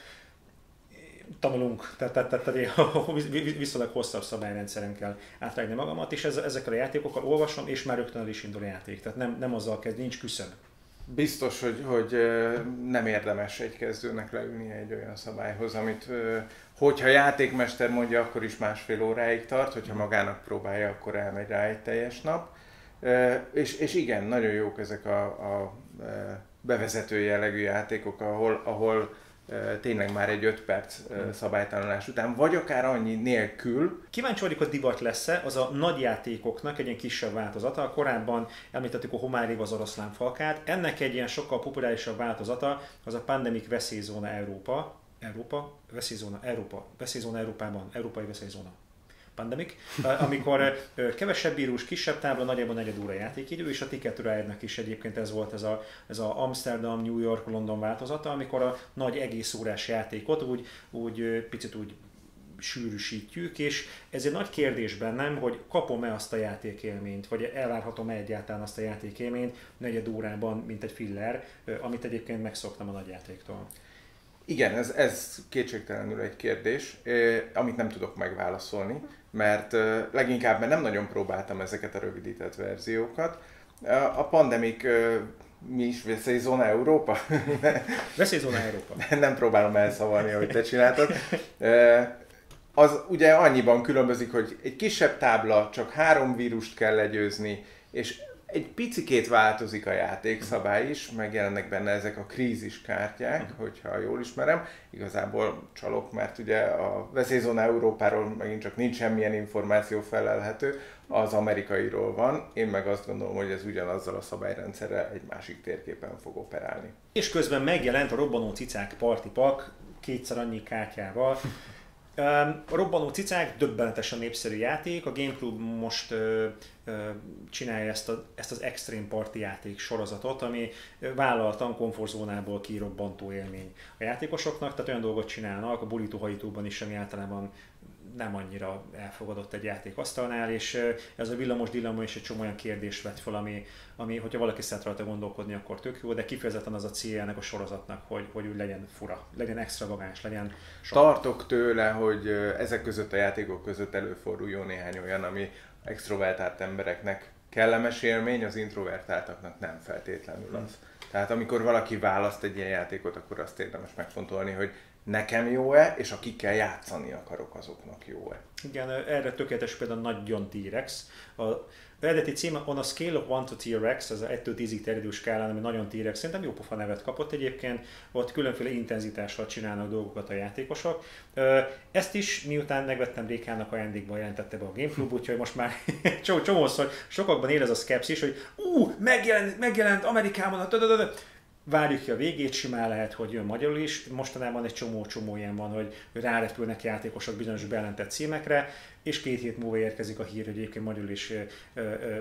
Speaker 1: tanulunk, tehát, tehát, tehát viszonylag hosszabb szabályrendszeren kell átrágni magamat, és ezekkel a játékokkal olvasom, és már rögtön el is indul a játék. Tehát nem, nem azzal kezd, nincs küszöb.
Speaker 2: Biztos, hogy, hogy nem érdemes egy kezdőnek leülni egy olyan szabályhoz, amit hogyha játékmester mondja, akkor is másfél óráig tart, hogyha magának próbálja, akkor elmegy rá egy teljes nap. És, és igen, nagyon jók ezek a, a bevezető jellegű játékok, ahol, ahol tényleg már egy 5 perc szabálytalanulás után, vagy akár annyi nélkül.
Speaker 1: Kíváncsi vagyok, hogy divat lesz-e, az a nagy játékoknak egy ilyen kisebb változata. Korábban említettük a Homári az oroszlán falkát, ennek egy ilyen sokkal populárisabb változata az a Pandemic Veszélyzóna Európa, Európa, veszélyzóna, Európa, veszélyzóna Európában, Európai Veszélyzóna pandemic, amikor kevesebb vírus, kisebb tábla, nagyjából negyed óra játékidő, és a Ticket ride is egyébként ez volt ez a, ez a Amsterdam, New York, London változata, amikor a nagy egész órás játékot úgy, úgy picit úgy sűrűsítjük, és ez egy nagy kérdés bennem, hogy kapom-e azt a játékélményt, vagy elvárhatom-e egyáltalán azt a játékélményt negyed órában, mint egy filler, amit egyébként megszoktam a nagy játéktól.
Speaker 2: Igen, ez, ez kétségtelenül egy kérdés, amit nem tudok megválaszolni mert leginkább mert nem nagyon próbáltam ezeket a rövidített verziókat. A pandemik mi is veszélyzóna Európa?
Speaker 1: veszélyzóna Európa.
Speaker 2: nem próbálom elszavarni, ahogy te csináltad. Az ugye annyiban különbözik, hogy egy kisebb tábla, csak három vírust kell legyőzni, és egy picikét változik a játékszabály is, megjelennek benne ezek a krízis kártyák, uh-huh. hogyha jól ismerem. Igazából csalok, mert ugye a veszélyzóna Európáról megint csak nincs semmilyen információ felelhető, az amerikairól van. Én meg azt gondolom, hogy ez ugyanazzal a szabályrendszerrel egy másik térképen fog operálni.
Speaker 1: És közben megjelent a robbanó cicák party pack, kétszer annyi kártyával, a robbanó cicák döbbenetesen népszerű játék, a Game Club most csinálja ezt, a, ezt az Extreme Party játék sorozatot, ami vállaltan komfortzónából kirobbantó élmény a játékosoknak, tehát olyan dolgot csinálnak a bulituhajtóban is, ami általában nem annyira elfogadott egy játékasztalnál, és ez a villamos dilemma is egy csomó olyan kérdést vet fel, ami, ami hogyha valaki szeret rajta gondolkodni, akkor tök jó, de kifejezetten az a célja ennek a sorozatnak, hogy, hogy úgy legyen fura, legyen extravagáns, legyen
Speaker 2: sok. Tartok tőle, hogy ezek között a játékok között előforduljon néhány olyan, ami extrovertált embereknek kellemes élmény, az introvertáltaknak nem feltétlenül az. Hmm. Tehát amikor valaki választ egy ilyen játékot, akkor azt érdemes megfontolni, hogy nekem jó-e, és akikkel játszani akarok, azoknak jó-e.
Speaker 1: Igen, erre tökéletes például nagyon T-Rex. A eredeti címe On a Scale of 1 to T-Rex, ez a 1 10-ig terjedő skálán, ami nagyon T-Rex, szerintem jó pofa nevet kapott egyébként, ott különféle intenzitással csinálnak dolgokat a játékosok. Ezt is miután megvettem Rékának ajándékba jelentette be a Gamecube, úgyhogy most már csomószor sokakban él ez a skepszis, hogy ú, megjelent, megjelent Amerikában a várjuk ki a végét, simán lehet, hogy jön magyarul is. Mostanában egy csomó-csomó ilyen van, hogy rárepülnek játékosok bizonyos bejelentett címekre, és két hét múlva érkezik a hír, hogy egyébként magyarul is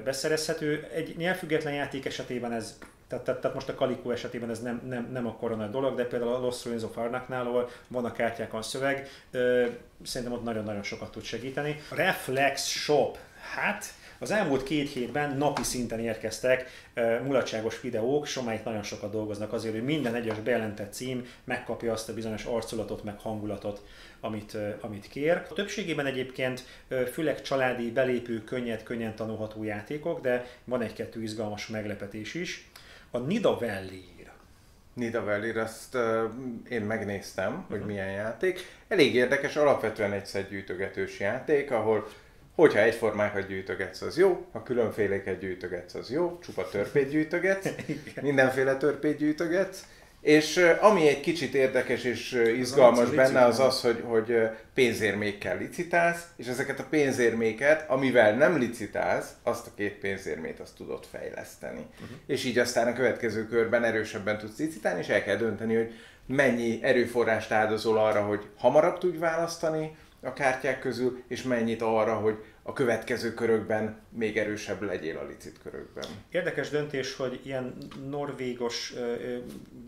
Speaker 1: beszerezhető. Egy nyelvfüggetlen játék esetében ez tehát, tehát, tehát most a Kalikó esetében ez nem, nem, nem a korona dolog, de például a Lost Ruins of Arnaknál, ahol van a kártyákon szöveg, szerintem ott nagyon-nagyon sokat tud segíteni. Reflex Shop, hát az elmúlt két hétben napi szinten érkeztek mulatságos videók, Somáik nagyon sokat dolgoznak azért, hogy minden egyes bejelentett cím megkapja azt a bizonyos arculatot, meg hangulatot, amit, amit kér. A többségében egyébként főleg családi, belépő, könnyed, könnyen tanulható játékok, de van egy-kettő izgalmas meglepetés is. A Nida Valley
Speaker 2: Nida Valley, azt uh, én megnéztem, hogy uh-huh. milyen játék. Elég érdekes, alapvetően egy szedgyűjtögetős játék, ahol Hogyha egyformákat gyűjtögetsz, az jó, ha különféléket gyűjtögetsz, az jó, csupa törpét gyűjtögetsz, mindenféle törpét gyűjtögetsz, és ami egy kicsit érdekes és izgalmas benne az az, hogy, hogy pénzérmékkel licitálsz, és ezeket a pénzérméket, amivel nem licitálsz, azt a két pénzérmét azt tudod fejleszteni. Uh-huh. És így aztán a következő körben erősebben tudsz licitálni, és el kell dönteni, hogy mennyi erőforrást áldozol arra, hogy hamarabb tudj választani, a kártyák közül, és mennyit arra, hogy a következő körökben még erősebb legyél a licit körökben.
Speaker 1: Érdekes döntés, hogy ilyen norvégos,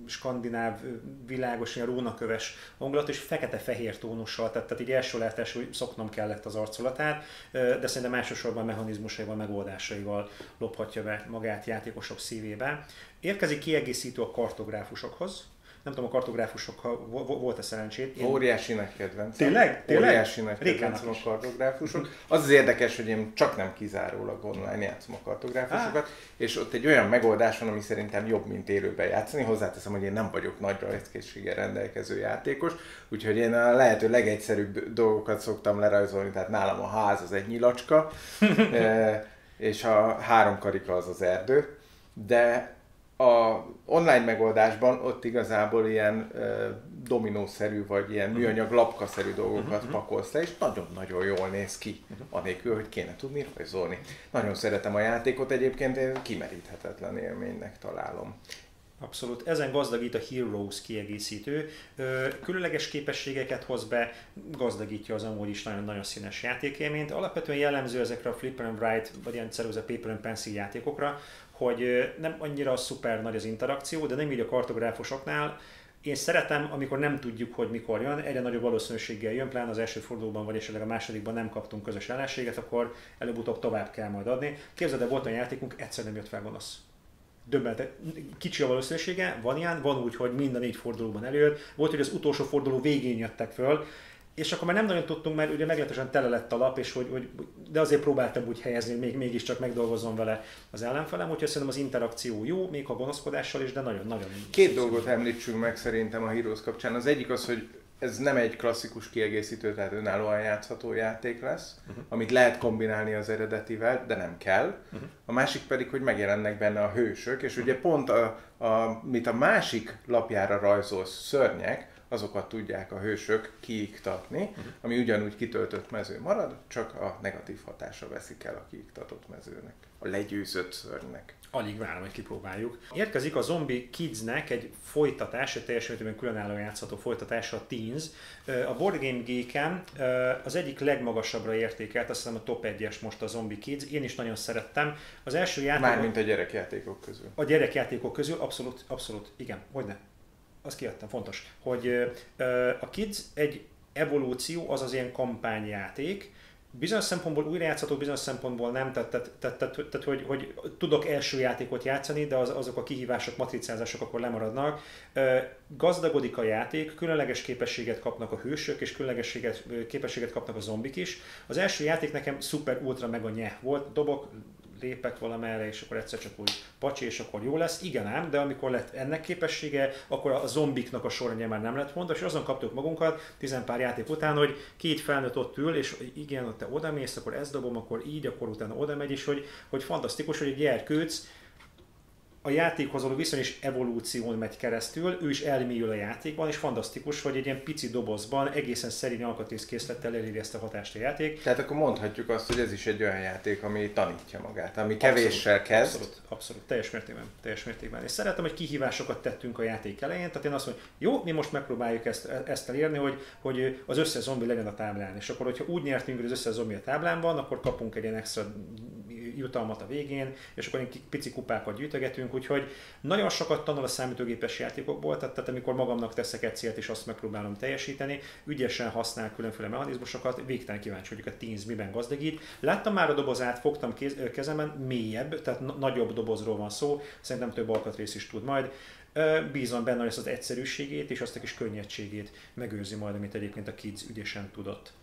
Speaker 1: skandináv, világos, ilyen rónaköves hangulat, és fekete-fehér tónussal, tehát, tehát így első látás, hogy szoknom kellett az arculatát, de szerintem elsősorban mechanizmusaival, megoldásaival lophatja be magát játékosok szívébe. Érkezik kiegészítő a kartográfusokhoz, Nem tudom, a kartográfusokkal volt-e szerencsét.
Speaker 2: Én... Óriási nagy kedvenc.
Speaker 1: Tényleg? Tényleg?
Speaker 2: Óriási nagy kedvencem a kartográfusok. Az az érdekes, hogy én csak nem kizárólag online játszom a kartográfusokat, ah. és ott egy olyan megoldás van, ami szerintem jobb, mint élőben játszani. Hozzáteszem, hogy én nem vagyok nagy rajzkészséggel rendelkező játékos, úgyhogy én a lehető legegyszerűbb dolgokat szoktam lerajzolni, tehát nálam a ház az egy nyilacska, e, és a három karika az az erdő, de a online megoldásban ott igazából ilyen uh, dominószerű, vagy ilyen uh-huh. műanyag lapkaszerű dolgokat uh-huh. pakolsz le, és nagyon-nagyon jól néz ki, uh-huh. anélkül, hogy kéne tudni rajzolni. Nagyon szeretem a játékot, egyébként én kimeríthetetlen élménynek találom.
Speaker 1: Abszolút. Ezen gazdagít a Heroes kiegészítő. Különleges képességeket hoz be, gazdagítja az amúgy is nagyon-nagyon színes játékélményt. Alapvetően jellemző ezekre a Flipper and Write, vagy ilyen ceruza Paper and Pencil játékokra, hogy nem annyira szuper nagy az interakció, de nem így a kartográfusoknál. Én szeretem, amikor nem tudjuk, hogy mikor jön, egyre nagyobb valószínűséggel jön, pláne az első fordulóban, vagy esetleg a másodikban nem kaptunk közös ellenséget, akkor előbb-utóbb tovább kell majd adni. Képzeld el, volt olyan játékunk, egyszer nem jött fel gonosz döbbenet. Kicsi a valószínűsége, van ilyen, van úgy, hogy minden négy fordulóban előjött. Volt, hogy az utolsó forduló végén jöttek föl, és akkor már nem nagyon tudtunk, mert ugye meglehetősen tele lett a lap, és hogy, hogy, de azért próbáltam úgy helyezni, hogy még, mégiscsak megdolgozom vele az ellenfelem, úgyhogy szerintem az interakció jó, még a gonoszkodással is, de nagyon-nagyon...
Speaker 2: Két dolgot említsünk meg szerintem a Heroes kapcsán. Az egyik az, hogy ez nem egy klasszikus kiegészítő, tehát önállóan játszható játék lesz, uh-huh. amit lehet kombinálni az eredetivel, de nem kell. Uh-huh. A másik pedig, hogy megjelennek benne a hősök, és uh-huh. ugye pont a, a, mit a másik lapjára rajzolsz szörnyek, azokat tudják a hősök kiiktatni, uh-huh. ami ugyanúgy kitöltött mező marad, csak a negatív hatása veszik el a kiiktatott mezőnek, a legyőzött szörnynek.
Speaker 1: Alig várom, hogy kipróbáljuk. Érkezik a Zombie Kidsnek egy folytatás, egy teljesen mértékben különálló játszható folytatása, a Teens. A Board Game Geek-en az egyik legmagasabbra értékelt, azt hiszem a top 1-es most a Zombie Kids. Én is nagyon szerettem. Az első játék...
Speaker 2: Mármint a gyerekjátékok közül.
Speaker 1: A gyerekjátékok közül, abszolút, abszolút, igen, hogyne. Azt kiadtam, fontos, hogy a Kids egy evolúció, az az ilyen kampányjáték, bizonyos szempontból újra játszható, bizonyos szempontból nem, tehát, tehát, tehát, tehát, tehát hogy, hogy tudok első játékot játszani, de az, azok a kihívások, matricázások akkor lemaradnak. Gazdagodik a játék, különleges képességet kapnak a hősök, és különleges képességet kapnak a zombik is. Az első játék nekem szuper ultra mega nye volt, dobok, lépek valamerre, és akkor egyszer csak úgy pacsi, és akkor jó lesz. Igen ám, de amikor lett ennek képessége, akkor a zombiknak a sorrendje már nem lett fontos, és azon kaptuk magunkat, tizenpár játék után, hogy két felnőtt ott ül, és igen, ott te oda mész, akkor ezt dobom, akkor így, akkor utána oda megy, és hogy, hogy fantasztikus, hogy egy gyerkőc a játékhoz való viszony is evolúción megy keresztül, ő is elmélyül a játékban, és fantasztikus, hogy egy ilyen pici dobozban egészen szerény alkatrészkészlettel eléri ezt a hatást a játék.
Speaker 2: Tehát akkor mondhatjuk azt, hogy ez is egy olyan játék, ami tanítja magát, ami kevéssel abszolút, kezd.
Speaker 1: Abszolút, abszolút, teljes mértékben, teljes mértékben. És szeretem, hogy kihívásokat tettünk a játék elején, tehát én azt mondom, jó, mi most megpróbáljuk ezt, ezt elérni, hogy, hogy az összes zombi legyen a táblán, és akkor, hogyha úgy nyertünk, hogy az összes zombi a táblán van, akkor kapunk egy ilyen extra jutalmat a végén, és akkor pici kupákat gyűjtögetünk, úgyhogy nagyon sokat tanul a számítógépes játékokból, tehát, tehát amikor magamnak teszek egy célt, és azt megpróbálom teljesíteni, ügyesen használ különféle mechanizmusokat, végtelen kíváncsi vagyok a Teams miben gazdagít. Láttam már a dobozát, fogtam kéz, kezemen, mélyebb, tehát nagyobb dobozról van szó, szerintem több alkatrész is tud majd. Bízom benne, hogy ezt az egyszerűségét és azt a kis könnyedségét megőrzi majd, amit egyébként a Kids ügyesen tudott.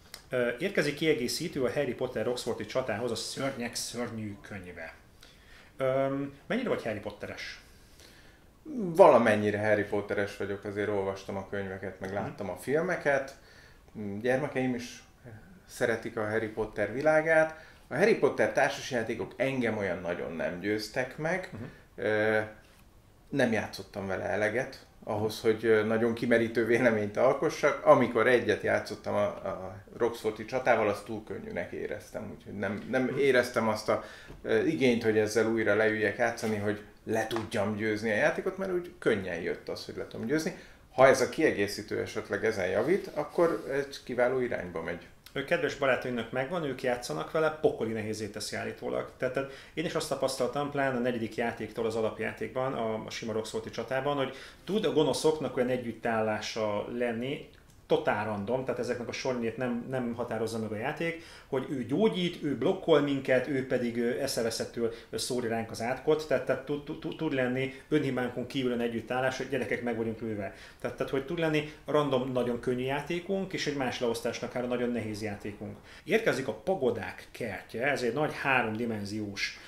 Speaker 1: Érkezik kiegészítő a Harry Potter Oxfordi csatához a Szörnyek szörnyű könyve. Mennyire vagy Harry Potteres?
Speaker 2: Valamennyire Harry Potteres vagyok, azért olvastam a könyveket, meg mhm. láttam a filmeket. Gyermekeim is szeretik a Harry Potter világát. A Harry Potter társasjátékok engem olyan nagyon nem győztek meg. Uh-huh. Nem játszottam vele eleget, ahhoz, hogy nagyon kimerítő véleményt alkossak. Amikor egyet játszottam a, a Roxforti csatával, azt túl könnyűnek éreztem, úgyhogy nem, nem éreztem azt a igényt, hogy ezzel újra leüljek játszani, hogy le tudjam győzni a játékot, mert úgy könnyen jött az, hogy le tudom győzni. Ha ez a kiegészítő esetleg ezen javít, akkor ez kiváló irányba megy
Speaker 1: kedves barátainak megvan, ők játszanak vele, pokoli nehézé teszi állítólag. Tehát, tehát én is azt tapasztaltam, pláne a negyedik játéktól az alapjátékban, a, a sima Roxolti csatában, hogy tud a gonoszoknak olyan együttállása lenni, totál random, tehát ezeknek a sornyét nem, nem határozza meg a játék, hogy ő gyógyít, ő blokkol minket, ő pedig eszeveszettől szórja ránk az átkot, tehát, tehát tud, lenni önhibánkon kívülen együttállás, hogy gyerekek meg vagyunk lőve. Tehát, tehát hogy tud lenni random nagyon könnyű játékunk, és egy más leosztásnak áll nagyon nehéz játékunk. Érkezik a pagodák kertje, ez egy nagy háromdimenziós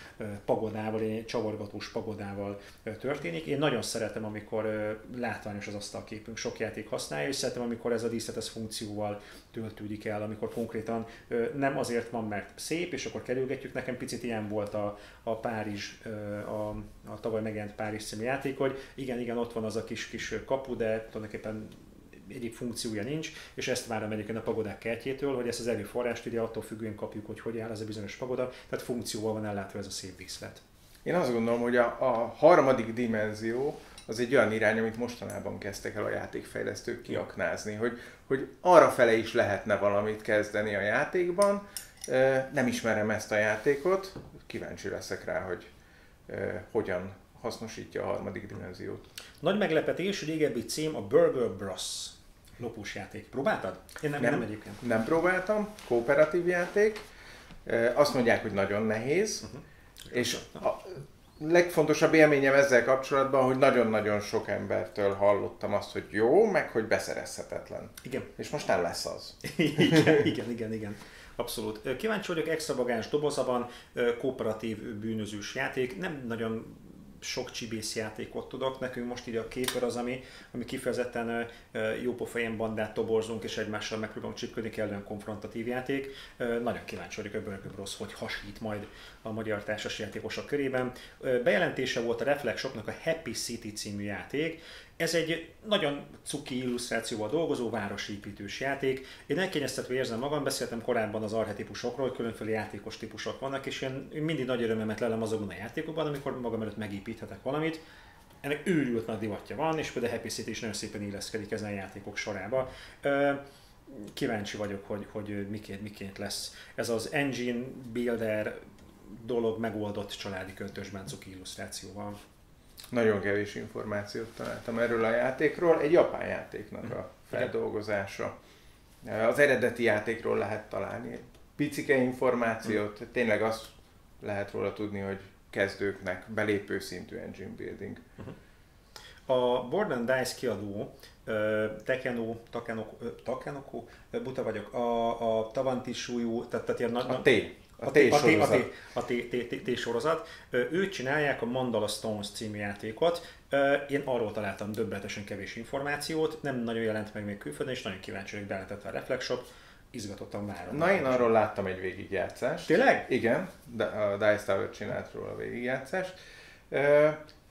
Speaker 1: pagodával, egy csavargatós pagodával történik. Én nagyon szeretem, amikor látványos az asztalképünk, sok játék használja, és szeretem, amikor ez a díszletes funkcióval töltődik el, amikor konkrétan nem azért van, mert szép, és akkor kerülgetjük. Nekem picit ilyen volt a, a Párizs, a, a tavaly megjelent Párizs című játék, hogy igen, igen, ott van az a kis, kis kapu, de tulajdonképpen egyik funkciója nincs, és ezt várom egyébként a pagodák kertjétől, hogy ezt az erőforrást ugye attól függően kapjuk, hogy hogy áll ez a bizonyos pagoda, tehát funkcióval van ellátva ez a szép díszlet.
Speaker 2: Én azt gondolom, hogy a, a harmadik dimenzió az egy olyan irány, amit mostanában kezdtek el a játékfejlesztők kiaknázni, hogy, hogy arra fele is lehetne valamit kezdeni a játékban. Nem ismerem ezt a játékot, kíváncsi leszek rá, hogy hogyan hasznosítja a harmadik dimenziót.
Speaker 1: Nagy meglepetés, régebbi cím a Burger Bros lopós játék. Próbáltad?
Speaker 2: Én nem, nem, nem egyébként. Nem próbáltam, kooperatív játék. Azt mondják, hogy nagyon nehéz. Uh-huh. És a legfontosabb élményem ezzel kapcsolatban, hogy nagyon-nagyon sok embertől hallottam azt, hogy jó, meg hogy beszerezhetetlen.
Speaker 1: Igen.
Speaker 2: És most nem lesz az.
Speaker 1: igen, igen, igen, igen. Abszolút. Kíváncsi vagyok, extravagáns doboza van, kooperatív bűnözős játék. Nem nagyon sok csibész játékot tudok. Nekünk most így a képer az, ami, ami kifejezetten jópofa ilyen bandát toborzunk, és egymással megpróbálunk csipködni, kellően konfrontatív játék. Nagyon kíváncsi vagyok ebből a rossz, hogy hasít majd a magyar társas játékosok körében. Bejelentése volt a Reflexoknak a Happy City című játék. Ez egy nagyon cuki illusztrációval dolgozó városépítős játék. Én elkényeztetve érzem magam, beszéltem korábban az arhetipusokról, különféle játékos típusok vannak, és én mindig nagy örömömet lelem azokban a játékokban, amikor magam előtt megépíthetek valamit. Ennek őrült nagy divatja van, és például Happy City is nagyon szépen illeszkedik ezen a játékok sorába kíváncsi vagyok, hogy, hogy miként, miként lesz. Ez az engine builder dolog megoldott családi költősben cuki illusztrációval.
Speaker 2: Nagyon kevés információt találtam erről a játékról. Egy japán játéknak a feldolgozása. Az eredeti játékról lehet találni picike információt, hmm. tényleg azt lehet róla tudni, hogy kezdőknek belépő szintű engine building. Uh-huh.
Speaker 1: A Board and Dice kiadó Tekeno, Takenoko, Takenoko, buta vagyok, a, a Tavanti súlyú, tehát, tehát ilyen
Speaker 2: a T.
Speaker 1: A T-sorozat. A T-sorozat. Ők csinálják a Mandala Stones című játékot. Én arról találtam döbbenetesen kevés információt, nem nagyon jelent meg még külföldön, és nagyon kíváncsi vagyok, beletett a Reflexshop izgatottan várom.
Speaker 2: Na, én arról láttam egy végigjátszást.
Speaker 1: Tényleg?
Speaker 2: Igen, a Dice Tower csinált róla a végigjátszást.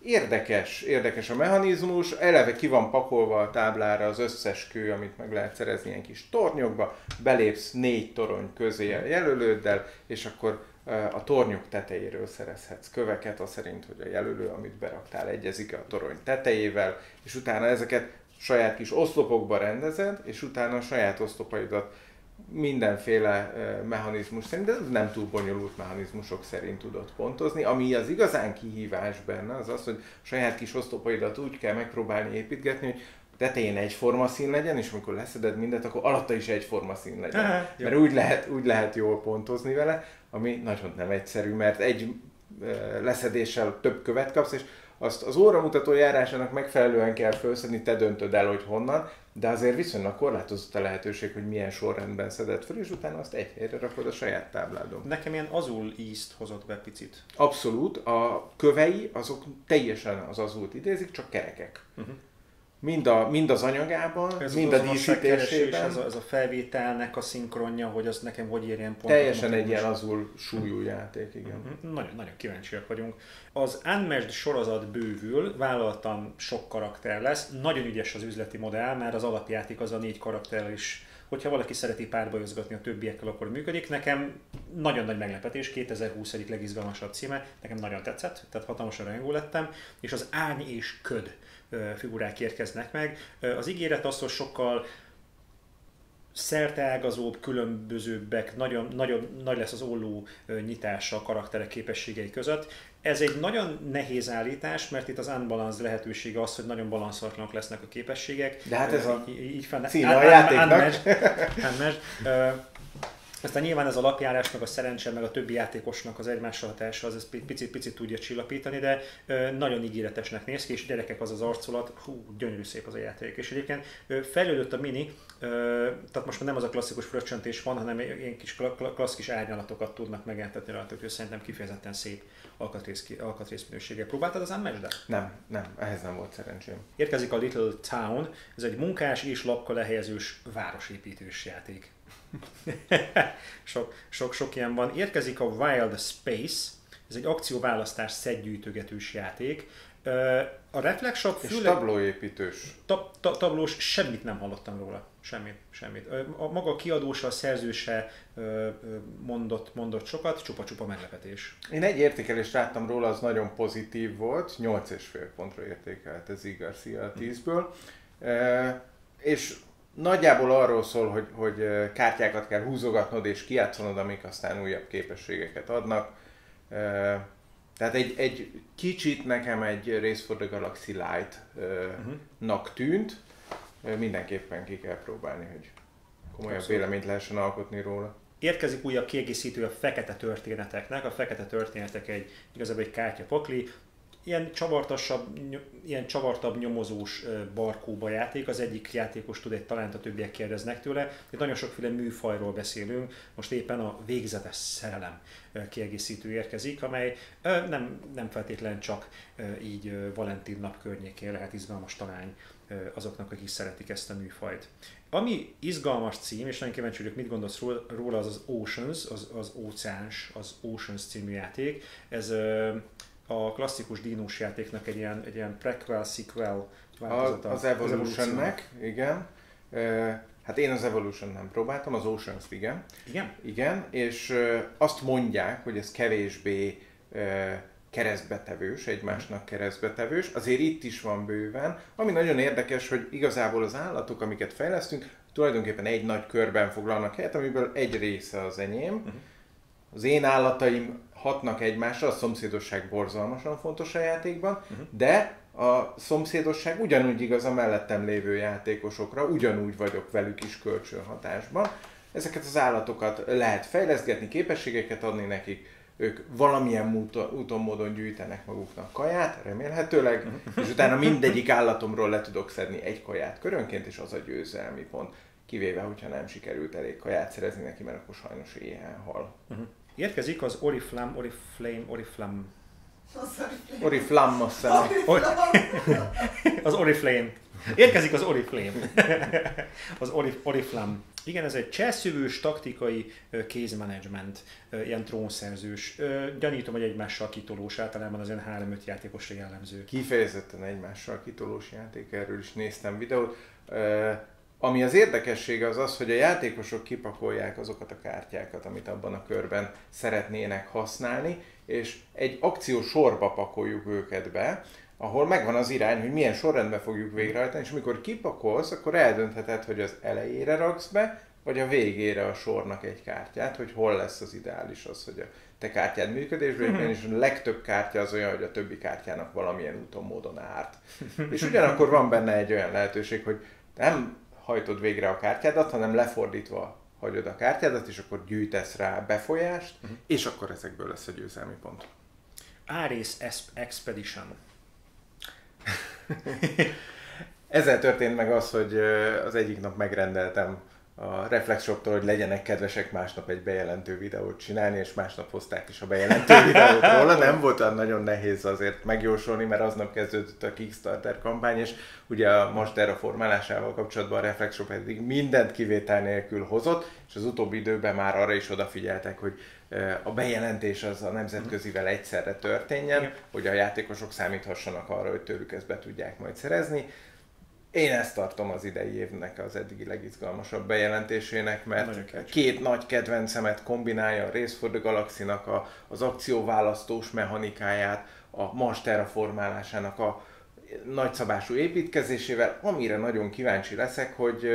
Speaker 2: Érdekes, érdekes a mechanizmus, eleve ki van pakolva a táblára az összes kő, amit meg lehet szerezni ilyen kis tornyokba, belépsz négy torony közé a jelölőddel, és akkor a tornyok tetejéről szerezhetsz köveket, az szerint, hogy a jelölő, amit beraktál, egyezik a torony tetejével, és utána ezeket saját kis oszlopokba rendezed, és utána a saját oszlopaidat mindenféle mechanizmus szerint, de nem túl bonyolult mechanizmusok szerint tudott pontozni. Ami az igazán kihívás benne, az az, hogy saját kis oszlopaidat úgy kell megpróbálni építgetni, hogy tetején egyforma szín legyen, és amikor leszeded mindet, akkor alatta is egyforma szín legyen. Aha, mert úgy lehet, úgy lehet jól pontozni vele, ami nagyon nem egyszerű, mert egy leszedéssel több követ kapsz, és azt az óramutató járásának megfelelően kell felszedni, te döntöd el, hogy honnan, de azért viszonylag korlátozott a lehetőség, hogy milyen sorrendben szedett fel, és utána azt egy helyre rakod a saját tábládon.
Speaker 1: Nekem ilyen azul ízt hozott be picit.
Speaker 2: Abszolút, a kövei azok teljesen az azult idézik, csak kerekek. Uh-huh mind, a, mind az anyagában, ez mind a díszítésében.
Speaker 1: Ez a, ez a felvételnek a szinkronja, hogy az nekem hogy érjen
Speaker 2: pont. Teljesen egy ilyen azul súlyú játék, igen.
Speaker 1: Uh-huh. Nagyon, nagyon kíváncsiak vagyunk. Az Unmatched sorozat bővül, vállaltam sok karakter lesz, nagyon ügyes az üzleti modell, mert az alapjáték az a négy karakter is hogyha valaki szereti párbajozgatni a többiekkel, akkor működik. Nekem nagyon nagy meglepetés, 2020 egyik legizgalmasabb címe, nekem nagyon tetszett, tehát hatalmasan rajongó lettem, és az árny és köd figurák érkeznek meg. Az ígéret az, hogy sokkal szerteágazóbb, különbözőbbek, nagyon, nagyon nagy lesz az olló nyitása a karakterek képességei között. Ez egy nagyon nehéz állítás, mert itt az unbalance lehetősége az, hogy nagyon balanszatlanok lesznek a képességek.
Speaker 2: De hát ez a
Speaker 1: így, így fenn,
Speaker 2: címe a játéknak.
Speaker 1: Aztán nyilván ez a lapjárás, meg a szerencse, meg a többi játékosnak az egymásra hatása, az ezt picit-picit tudja csillapítani, de nagyon ígéretesnek néz ki, és gyerekek az az arcolat, hú, gyönyörű szép az a játék. És egyébként fejlődött a mini, tehát most már nem az a klasszikus fröccsentés van, hanem ilyen kis klasszikus árnyalatokat tudnak megjelentetni rajta, hogy szerintem kifejezetten szép alkatrész, alkatrész minősége. Próbáltad az Unmatched?
Speaker 2: Nem, nem, ehhez nem volt szerencsém.
Speaker 1: Érkezik a Little Town, ez egy munkás és lapka lehelyezős városépítős játék. sok, sok, sok ilyen van. Érkezik a Wild Space, ez egy akcióválasztás szedgyűjtögetős játék. A Reflexshop
Speaker 2: főleg... És tablóépítős.
Speaker 1: Ta, ta, tablós, semmit nem hallottam róla. Semmit, semmit. A maga kiadósa, a szerzőse mondott, mondott sokat, csupa-csupa meglepetés.
Speaker 2: Én egy értékelést láttam róla, az nagyon pozitív volt, 8,5 pontra értékelt ez igaz a 10-ből. E, és nagyjából arról szól, hogy, hogy kártyákat kell húzogatnod és kijátszanod, amik aztán újabb képességeket adnak. Tehát egy, egy kicsit nekem egy Race for the Galaxy Light-nak tűnt. Mindenképpen ki kell próbálni, hogy komolyabb Abszolút. véleményt lehessen alkotni róla.
Speaker 1: Érkezik újabb kiegészítő a fekete történeteknek. A fekete történetek egy igazából egy kártyapakli, ilyen csavartasabb, ilyen csavartabb nyomozós barkóba játék. Az egyik játékos tud egy talánt, a többiek kérdeznek tőle. Itt nagyon sokféle műfajról beszélünk. Most éppen a végzetes szerelem kiegészítő érkezik, amely nem, nem feltétlen csak így Valentin nap környékén lehet izgalmas talány azoknak, akik szeretik ezt a műfajt. Ami izgalmas cím, és nagyon kíváncsi vagyok, mit gondolsz róla, az az Oceans, az, az óceáns, az Oceans című játék. Ez a klasszikus dínós játéknak egy ilyen, egy ilyen prequel, sequel
Speaker 2: változata. Az, az Evolution-nek, igen. Hát én az Evolution nem próbáltam, az Oceans igen.
Speaker 1: Igen?
Speaker 2: Igen, és azt mondják, hogy ez kevésbé keresztbetevős, egymásnak keresztbetevős. Azért itt is van bőven. Ami nagyon érdekes, hogy igazából az állatok, amiket fejlesztünk, tulajdonképpen egy nagy körben foglalnak helyet, amiből egy része az enyém. Uh-huh. Az én állataim hatnak egymásra, a szomszédosság borzalmasan fontos a játékban, uh-huh. de a szomszédosság ugyanúgy igaz a mellettem lévő játékosokra, ugyanúgy vagyok velük is kölcsönhatásban. Ezeket az állatokat lehet fejleszgetni, képességeket adni nekik, ők valamilyen úton, módon gyűjtenek maguknak kaját, remélhetőleg, és utána mindegyik állatomról le tudok szedni egy kaját körönként, és az a győzelmi pont. Kivéve, hogyha nem sikerült elég kaját szerezni neki, mert akkor sajnos éhen hal.
Speaker 1: Uh-huh. Érkezik az Oriflam, Oriflame, Oriflam.
Speaker 2: Oriflam, azt hiszem.
Speaker 1: az Oriflame. Érkezik az Oriflame. az Orif, Oriflam. Igen, ez egy cselszövős, taktikai kézmenedzsment, ilyen trónszerzős. Gyanítom, hogy egymással kitolós, általában az ilyen 3-5 játékosra jellemző.
Speaker 2: Kifejezetten egymással kitolós játék, erről is néztem videót. Ami az érdekessége az az, hogy a játékosok kipakolják azokat a kártyákat, amit abban a körben szeretnének használni, és egy akció sorba pakoljuk őket be, ahol megvan az irány, hogy milyen sorrendben fogjuk végrehajtani, és amikor kipakolsz, akkor eldöntheted, hogy az elejére raksz be, vagy a végére a sornak egy kártyát, hogy hol lesz az ideális az, hogy a te kártyád működésben, mm-hmm. és a legtöbb kártya az olyan, hogy a többi kártyának valamilyen úton, módon árt. és ugyanakkor van benne egy olyan lehetőség, hogy nem hajtod végre a kártyádat, hanem lefordítva hagyod a kártyádat, és akkor gyűjtesz rá befolyást, uh-huh. és akkor ezekből lesz a győzelmi pont.
Speaker 1: Ares Expedition.
Speaker 2: Ezzel történt meg az, hogy az egyik nap megrendeltem a Reflex Shop-tól, hogy legyenek kedvesek másnap egy bejelentő videót csinálni, és másnap hozták is a bejelentő videót róla. Nem volt olyan nagyon nehéz azért megjósolni, mert aznap kezdődött a Kickstarter kampány, és ugye a most erre formálásával kapcsolatban a Reflex Shop eddig mindent kivétel nélkül hozott, és az utóbbi időben már arra is odafigyeltek, hogy a bejelentés az a nemzetközivel egyszerre történjen, hogy a játékosok számíthassanak arra, hogy tőlük ezt be tudják majd szerezni. Én ezt tartom az idei évnek az eddigi legizgalmasabb bejelentésének, mert két nagy kedvencemet kombinálja a Race for the Galaxy-nak a, az akcióválasztós mechanikáját, a Mars terraformálásának a nagyszabású építkezésével, amire nagyon kíváncsi leszek, hogy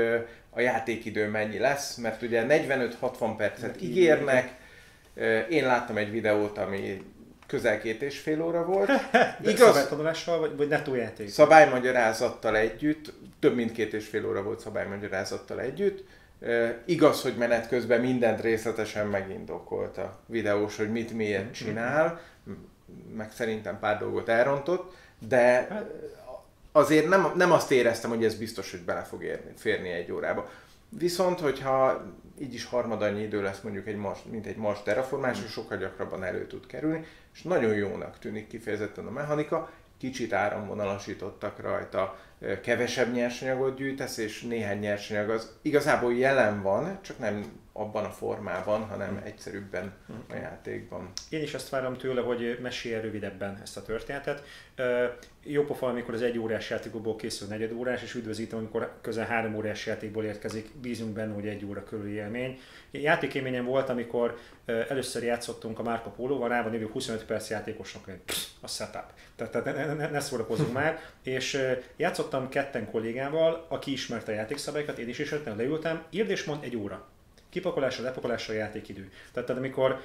Speaker 2: a játékidő mennyi lesz, mert ugye 45-60 percet ígérnek, én láttam egy videót, ami közel két és fél óra volt.
Speaker 1: Igaz, szabálytanulással, vagy, vagy netó játék?
Speaker 2: Szabálymagyarázattal együtt, több mint két és fél óra volt szabálymagyarázattal együtt. igaz, hogy menet közben mindent részletesen megindokolt a videós, hogy mit miért mhm. csinál, meg szerintem pár dolgot elrontott, de hát- azért nem, nem azt éreztem, hogy ez biztos, hogy bele fog érni, férni egy órába. Viszont, hogyha így is harmad annyi idő lesz mondjuk egy Mars, mint egy Mars terraformás, és sokkal gyakrabban elő tud kerülni, és nagyon jónak tűnik kifejezetten a mechanika, kicsit áramvonalasítottak rajta, kevesebb nyersanyagot gyűjtesz, és néhány nyersanyag az igazából jelen van, csak nem abban a formában, hanem egyszerűbben a játékban.
Speaker 1: Én is azt várom tőle, hogy mesélje rövidebben ezt a történetet. Jó pofa, amikor az egy órás játékokból készül negyed órás, és üdvözítem, amikor közel három órás játékból érkezik, bízunk benne, hogy egy óra körüli élmény. Játékélményem volt, amikor először játszottunk a Marco Polo-val, rá van írva 25 perc játékosnak, a setup. Tehát, ne, ne, ne, ne szórakozunk már. És játszottam ketten kollégával, aki ismerte a játékszabályokat, én is ismertem, leültem, írd és mond egy óra kipakolásra, lepakolásra játékidő. Tehát, tehát amikor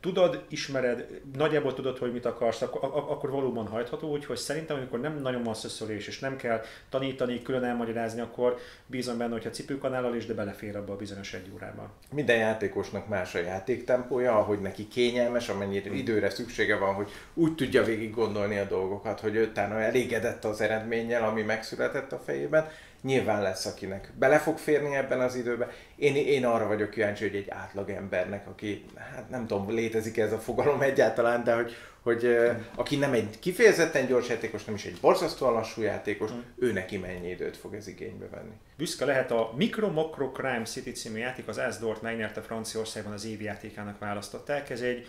Speaker 1: tudod, ismered, nagyjából tudod, hogy mit akarsz, akkor, akkor valóban hajtható, úgyhogy szerintem, amikor nem nagyon van szöszölés, és nem kell tanítani, külön elmagyarázni, akkor bízom benne, hogyha cipőkanállal is, de belefér abba a bizonyos egy órába.
Speaker 2: Minden játékosnak más a játéktempója, ahogy neki kényelmes, amennyire hmm. időre szüksége van, hogy úgy tudja végig gondolni a dolgokat, hogy utána elégedett az eredménnyel, ami megszületett a fejében, Nyilván lesz, akinek bele fog férni ebben az időben. Én, én arra vagyok kíváncsi, hogy egy átlag embernek, aki, hát nem tudom, létezik ez a fogalom egyáltalán, de hogy, hogy aki nem egy kifejezetten gyors játékos, nem is egy borzasztóan lassú játékos, mm. ő neki mennyi időt fog ez igénybe venni.
Speaker 1: Büszke lehet a Micro Macro Crime City című játék, az Asdort megnyerte Franciaországban az évi játékának választották. Ez egy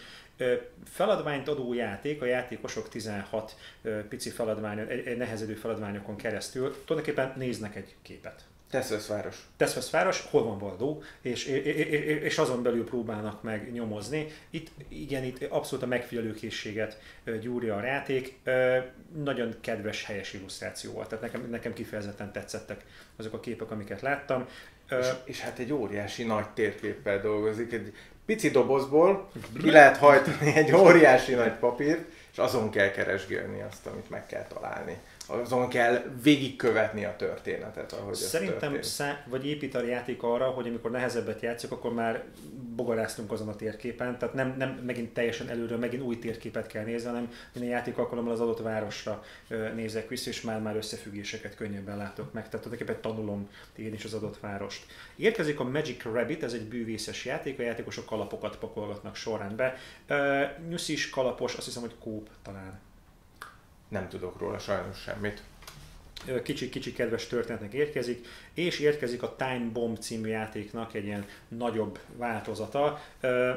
Speaker 1: feladványt adó játék, a játékosok 16 pici feladvány, nehezedő feladványokon keresztül tulajdonképpen néznek egy képet.
Speaker 2: Teszvesz város.
Speaker 1: Teszvesz város, hol van Valdó, és, és azon belül próbálnak meg nyomozni. Itt, igen, itt abszolút a megfigyelőkészséget gyúrja a játék. Nagyon kedves, helyes illusztráció volt, tehát nekem, nekem kifejezetten tetszettek azok a képek, amiket láttam.
Speaker 2: És, és hát egy óriási nagy térképpel dolgozik, egy pici dobozból ki lehet hajtani egy óriási nagy papírt, és azon kell keresgélni azt, amit meg kell találni azon kell végigkövetni a történetet, ahogy
Speaker 1: Szerintem szá- vagy épít a játék arra, hogy amikor nehezebbet játszik, akkor már bogaráztunk azon a térképen, tehát nem, nem megint teljesen előről, megint új térképet kell nézni, hanem minden játék alkalommal az adott városra nézek vissza, és már már összefüggéseket könnyebben látok meg, tehát tulajdonképpen tanulom én is az adott várost. Érkezik a Magic Rabbit, ez egy bűvészes játék, a játékosok kalapokat pakolgatnak sorrendbe. Uh, nyuszis, kalapos, azt hiszem, hogy kóp talán
Speaker 2: nem tudok róla sajnos semmit.
Speaker 1: Kicsi-kicsi kedves történetnek érkezik, és érkezik a Time Bomb című játéknak egy ilyen nagyobb változata.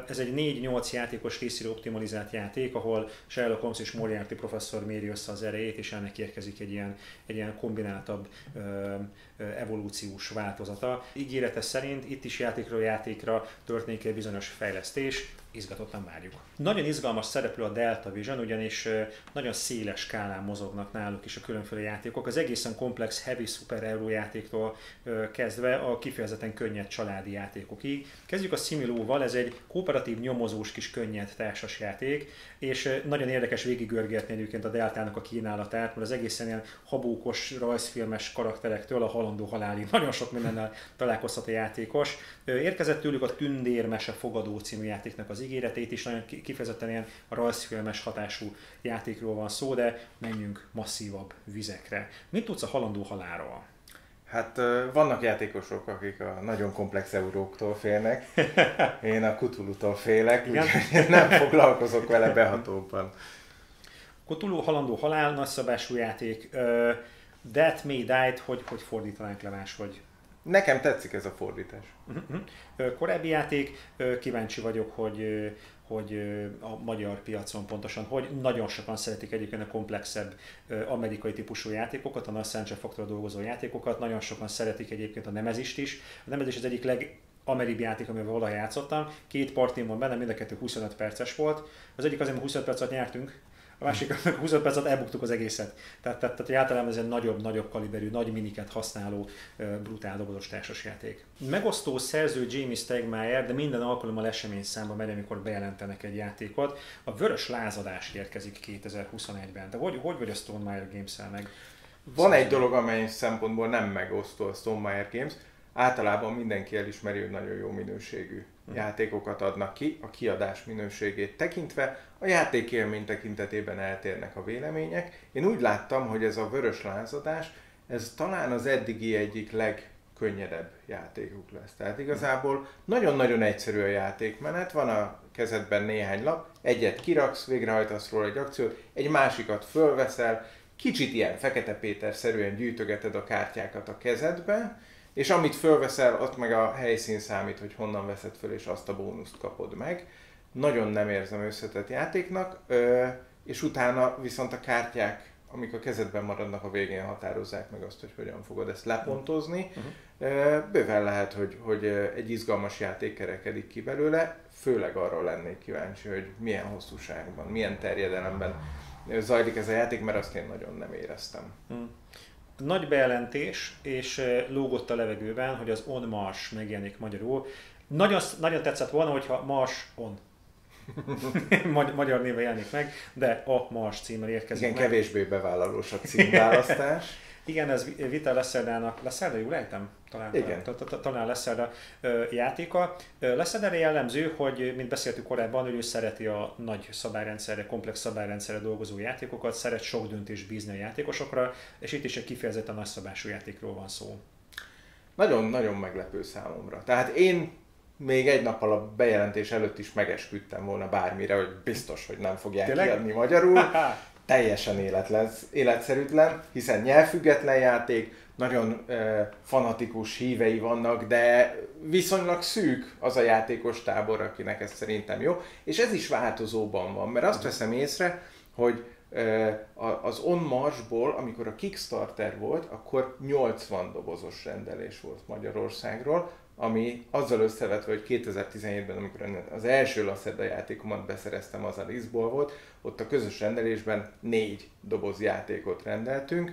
Speaker 1: Ez egy 4-8 játékos részére optimalizált játék, ahol Sherlock Holmes és Moriarty professzor méri össze az erejét, és ennek érkezik egy ilyen, egy ilyen kombináltabb evolúciós változata. Ígérete szerint itt is játékról játékra történik egy bizonyos fejlesztés, izgatottan várjuk. Nagyon izgalmas szereplő a Delta Vision, ugyanis nagyon széles skálán mozognak náluk is a különféle játékok. Az egészen komplex heavy super játéktól kezdve a kifejezetten könnyed családi játékokig. Kezdjük a Similóval, ez egy kooperatív nyomozós kis könnyed társas játék, és nagyon érdekes végigörgetni egyébként a Deltának a kínálatát, mert az egészen ilyen habókos, rajzfilmes karakterektől a halandó halálig nagyon sok mindennel találkozhat a játékos. Érkezett tőlük a Tündérmese fogadó című játéknak az ígéretét is, nagyon kifejezetten ilyen rajzfilmes hatású játékról van szó, de menjünk masszívabb vizekre. Mit tudsz a halandó halálról?
Speaker 2: Hát vannak játékosok, akik a nagyon komplex euróktól félnek. Én a Cthulhu-tól félek, úgyhogy nem foglalkozok vele behatóban.
Speaker 1: Cthulhu halandó halál, nagyszabású játék. Uh, That May Die-t, hogy, hogy fordítanánk le máshogy?
Speaker 2: Nekem tetszik ez a fordítás.
Speaker 1: Uh-huh. Korábbi játék, kíváncsi vagyok, hogy hogy a magyar piacon pontosan, hogy nagyon sokan szeretik egyébként a komplexebb amerikai típusú játékokat, a nagy Sancho Factor dolgozó játékokat, nagyon sokan szeretik egyébként a Nemezist is. A Nemezis az egyik leg amerikai játék, amivel valaha játszottam. Két partim van benne, mind a kettő 25 perces volt. Az egyik azért, mert 25 percet nyertünk, a másik 25 perc alatt elbuktuk az egészet. Tehát, tehát, tehát általában ez egy nagyobb, nagyobb kaliberű, nagy miniket használó brutál dobozos társasjáték. Megosztó szerző Jamie Stegmaier, de minden alkalommal esemény számba megy, amikor bejelentenek egy játékot. A Vörös Lázadás érkezik 2021-ben. De hogy, hogy vagy a Stonemaier Games-el meg?
Speaker 2: Van egy dolog, amely szempontból nem megosztó a Stonemaier Games. Általában mindenki elismeri, hogy nagyon jó minőségű. Játékokat adnak ki, a kiadás minőségét tekintve, a játékélmény tekintetében eltérnek a vélemények. Én úgy láttam, hogy ez a vörös lázadás, ez talán az eddigi egyik legkönnyedebb játékuk lesz. Tehát igazából nagyon-nagyon egyszerű a játékmenet, van a kezedben néhány lap, egyet kiraksz, végrehajtasz róla egy akciót, egy másikat fölveszel, kicsit ilyen Fekete Péter-szerűen gyűjtögeted a kártyákat a kezedbe, és amit fölveszel, ott meg a helyszín számít, hogy honnan veszed föl, és azt a bónuszt kapod meg. Nagyon nem érzem összetett játéknak, és utána viszont a kártyák, amik a kezedben maradnak, a végén határozzák meg azt, hogy hogyan fogod ezt lepontozni. Uh-huh. Bőven lehet, hogy, hogy egy izgalmas játék kerekedik ki belőle, főleg arról lennék kíváncsi, hogy milyen hosszúságban, milyen terjedelemben zajlik ez a játék, mert azt én nagyon nem éreztem. Hmm.
Speaker 1: Nagy bejelentés, és lógott a levegőben, hogy az On Mars megjelenik magyarul. Nagyon, nagyon tetszett volna, hogyha Mars On. Magyar néve jelenik meg, de a Mars címmel érkezik
Speaker 2: Igen, meg. kevésbé bevállalós a címválasztás.
Speaker 1: Igen, ez Vita Leszerdának, Leszerda, jól ejtem? Talán, Igen. talán Leszerda játéka. Leszerdára jellemző, hogy, mint beszéltük korábban, hogy ő szereti a nagy szabályrendszerre, komplex szabályrendszerre dolgozó játékokat, szeret sok döntést bízni a játékosokra, és itt is egy kifejezetten nagyszabású játékról van szó.
Speaker 2: Nagyon-nagyon meglepő számomra. Tehát én még egy nappal a bejelentés előtt is megesküdtem volna bármire, hogy biztos, hogy nem fogják Tényleg? kiadni magyarul. teljesen életlen, életszerűtlen, hiszen nyelvfüggetlen játék, nagyon e, fanatikus hívei vannak, de viszonylag szűk az a játékos tábor, akinek ez szerintem jó, és ez is változóban van, mert azt veszem észre, hogy e, az On Marsból, amikor a Kickstarter volt, akkor 80 dobozos rendelés volt Magyarországról, ami azzal összevetve, hogy 2017-ben, amikor az első Lacerda játékomat beszereztem, az a Liszból volt, ott a közös rendelésben négy doboz játékot rendeltünk,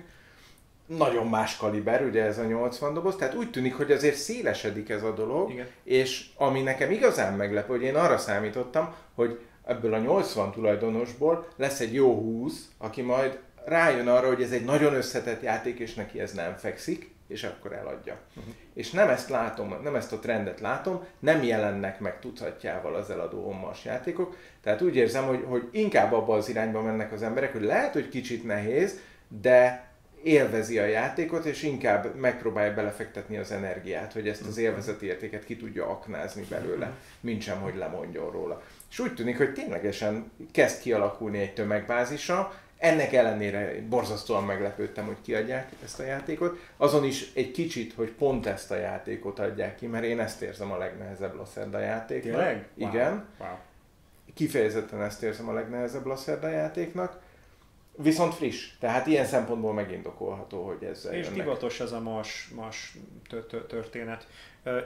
Speaker 2: nagyon más kaliber, ugye ez a 80 doboz, tehát úgy tűnik, hogy azért szélesedik ez a dolog, Igen. és ami nekem igazán meglepő, hogy én arra számítottam, hogy ebből a 80 tulajdonosból lesz egy jó 20, aki majd rájön arra, hogy ez egy nagyon összetett játék, és neki ez nem fekszik, és akkor eladja. Uh-huh. És nem ezt látom, nem ezt a trendet látom, nem jelennek meg tucatjával az eladó ommas játékok, tehát úgy érzem, hogy, hogy inkább abba az irányba mennek az emberek, hogy lehet, hogy kicsit nehéz, de élvezi a játékot, és inkább megpróbálja belefektetni az energiát, hogy ezt az élvezeti értéket ki tudja aknázni belőle, mint sem, hogy lemondjon róla. És úgy tűnik, hogy ténylegesen kezd kialakulni egy tömegbázisa, ennek ellenére borzasztóan meglepődtem, hogy kiadják ezt a játékot. Azon is egy kicsit, hogy pont ezt a játékot adják ki, mert én ezt érzem a legnehezebb Lacerda játéknak.
Speaker 1: Tényleg?
Speaker 2: Igen. Wow. Wow. Kifejezetten ezt érzem a legnehezebb Lacerda játéknak. Viszont friss, tehát ilyen szempontból megindokolható, hogy ez.
Speaker 1: És divatos ez a más, más történet.